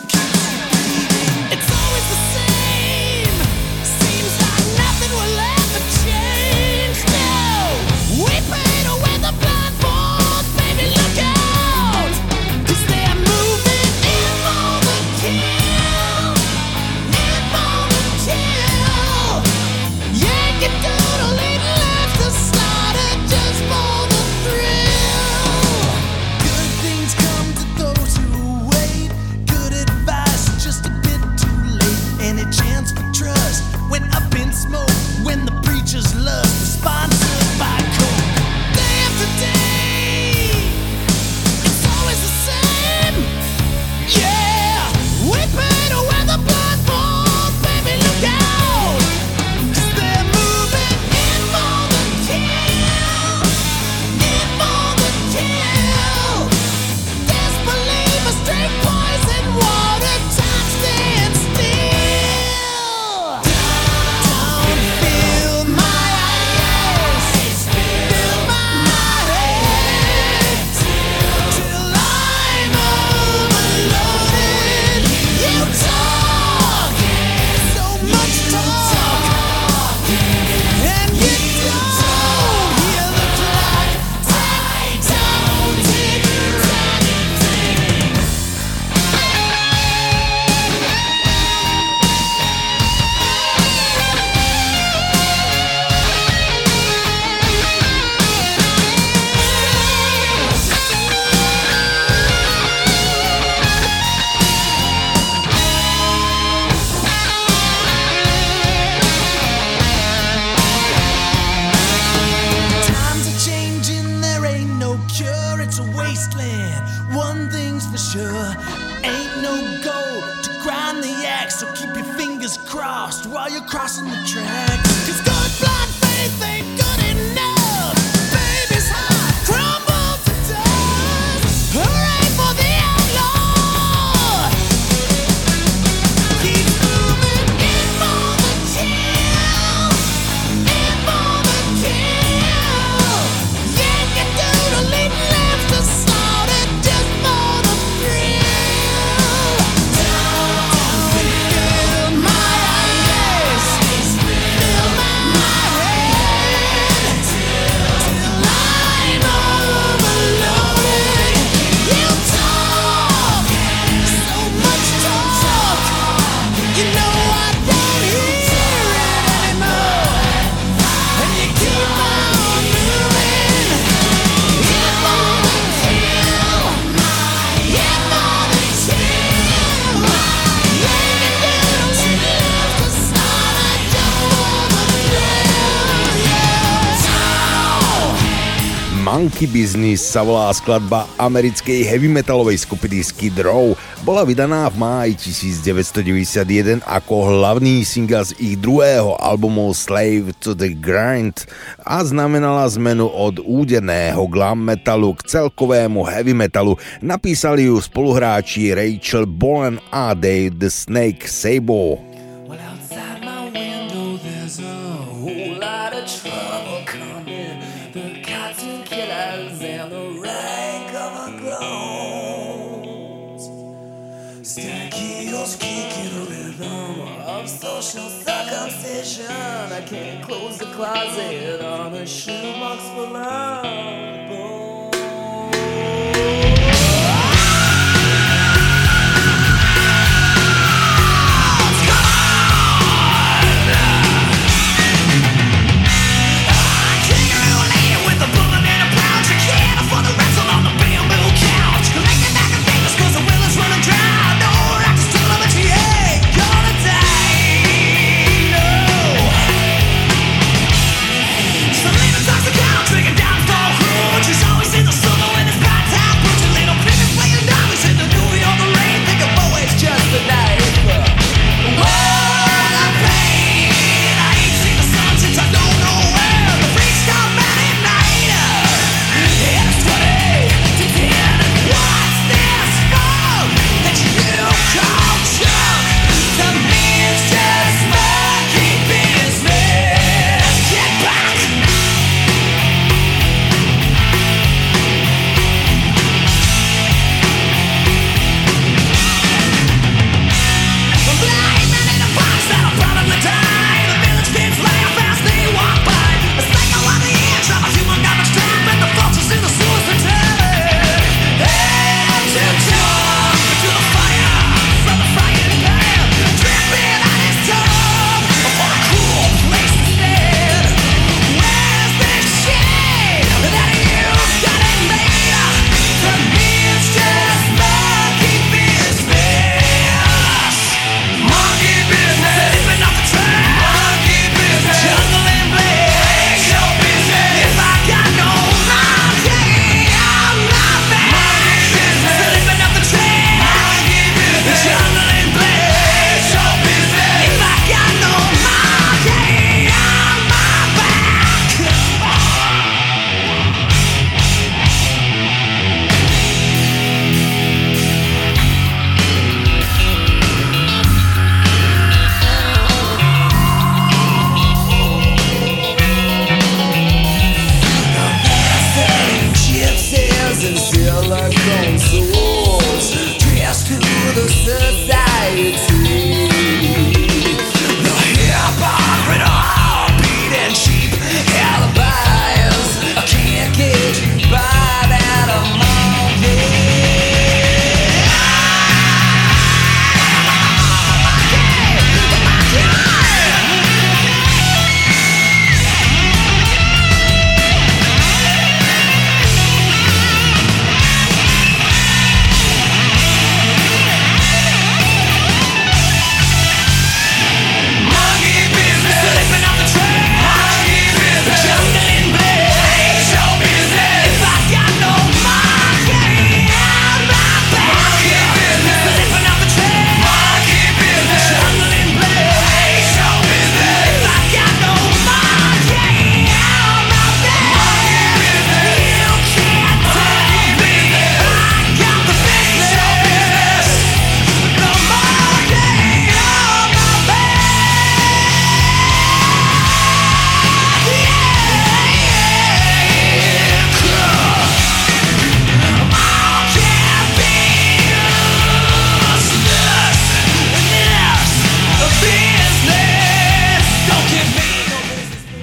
Monkey Business sa volá skladba americkej heavy metalovej skupiny Skid Row. Bola vydaná v máji 1991 ako hlavný single z ich druhého albumu Slave to the Grind a znamenala zmenu od úderného glam metalu k celkovému heavy metalu. Napísali ju spoluhráči Rachel Bolan a Dave the Snake Sabo. can't close the closet on a shoebox for love.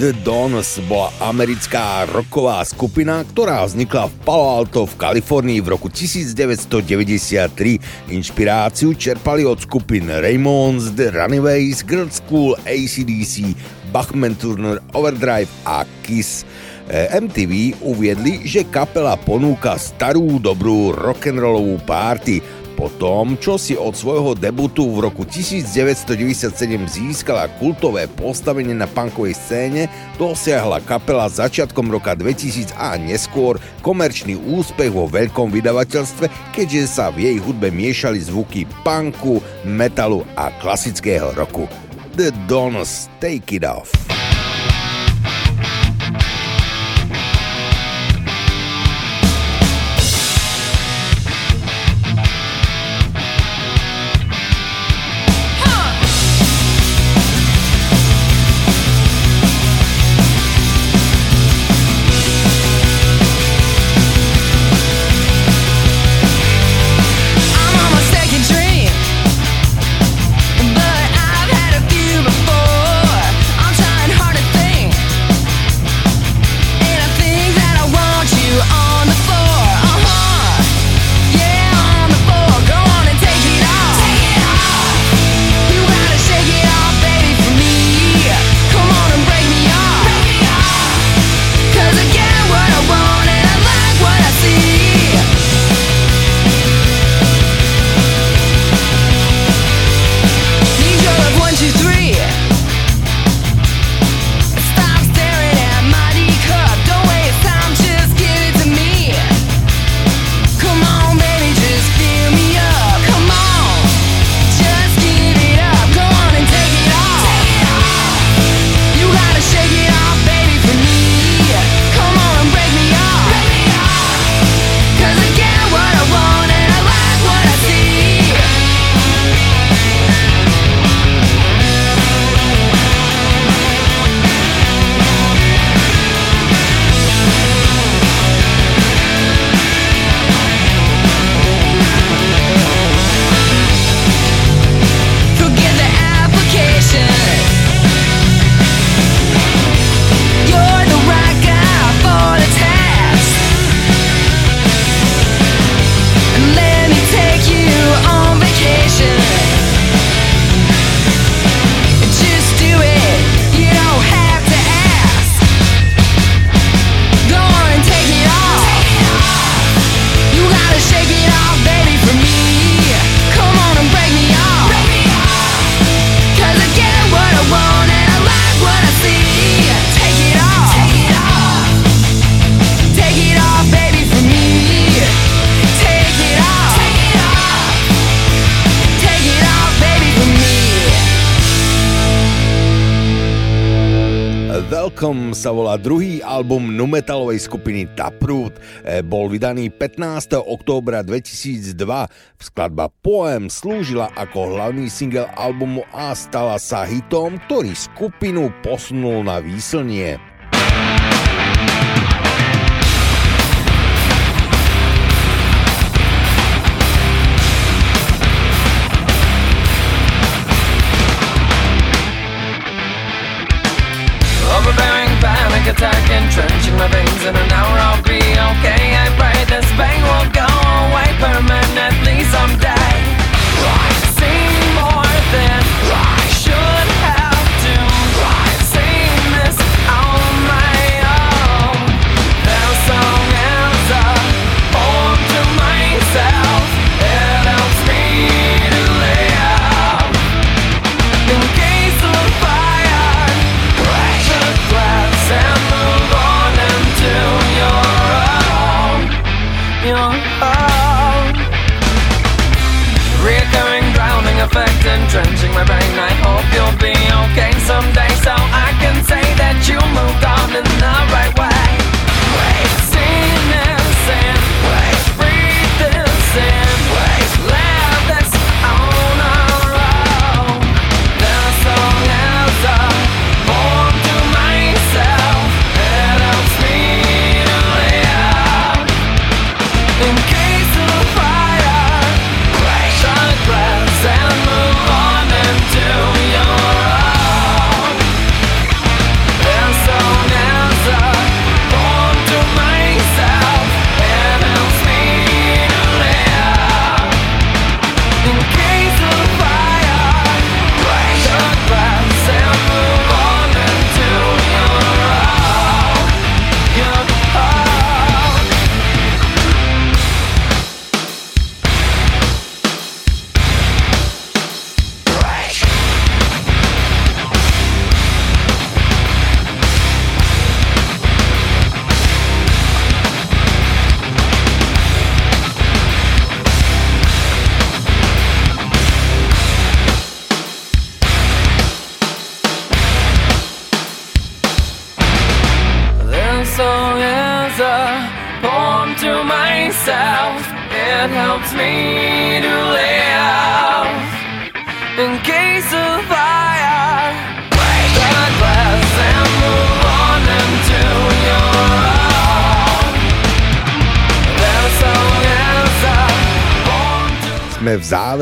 The Dons bola americká rocková skupina, ktorá vznikla v Palo Alto v Kalifornii v roku 1993. Inšpiráciu čerpali od skupin Raymonds, The Runaways, Girl School, ACDC, Bachman Turner Overdrive a Kiss. Eh, MTV uviedli, že kapela ponúka starú dobrú rock'n'rollovú párty po tom, čo si od svojho debutu v roku 1997 získala kultové postavenie na punkovej scéne, dosiahla kapela začiatkom roka 2000 a neskôr komerčný úspech vo veľkom vydavateľstve, keďže sa v jej hudbe miešali zvuky punku, metalu a klasického roku. The Dons Take It Off. Skupiny Taproot. E, bol vydaný 15. októbra 2002. Skladba Poem slúžila ako hlavný single albumu a stala sa hitom, ktorý skupinu posunul na výslnie. My in an hour. I'll be okay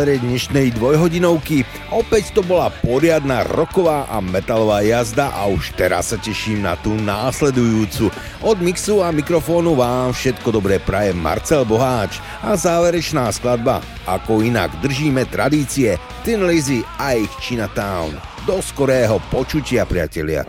závere dnešnej dvojhodinovky. Opäť to bola poriadna roková a metalová jazda a už teraz sa teším na tú následujúcu. Od mixu a mikrofónu vám všetko dobré praje Marcel Boháč a záverečná skladba. Ako inak držíme tradície Tin Lizzy a ich Chinatown. Do skorého počutia, priatelia.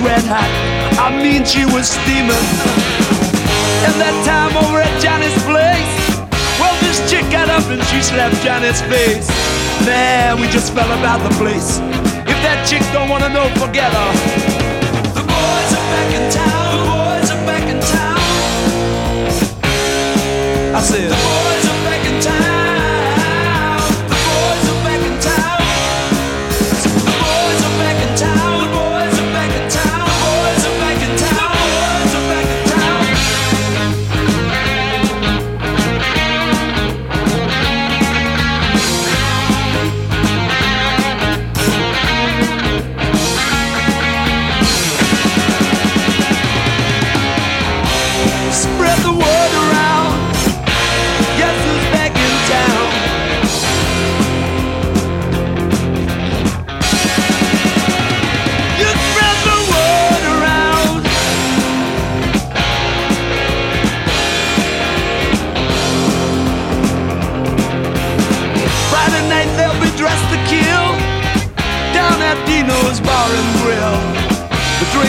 Red hot. I mean, she was steaming. And that time over at Johnny's place, well, this chick got up and she slapped Johnny's face. Man, we just fell about the place. If that chick don't wanna know, forget her. The boys are back in town. The boys are back in town. I said,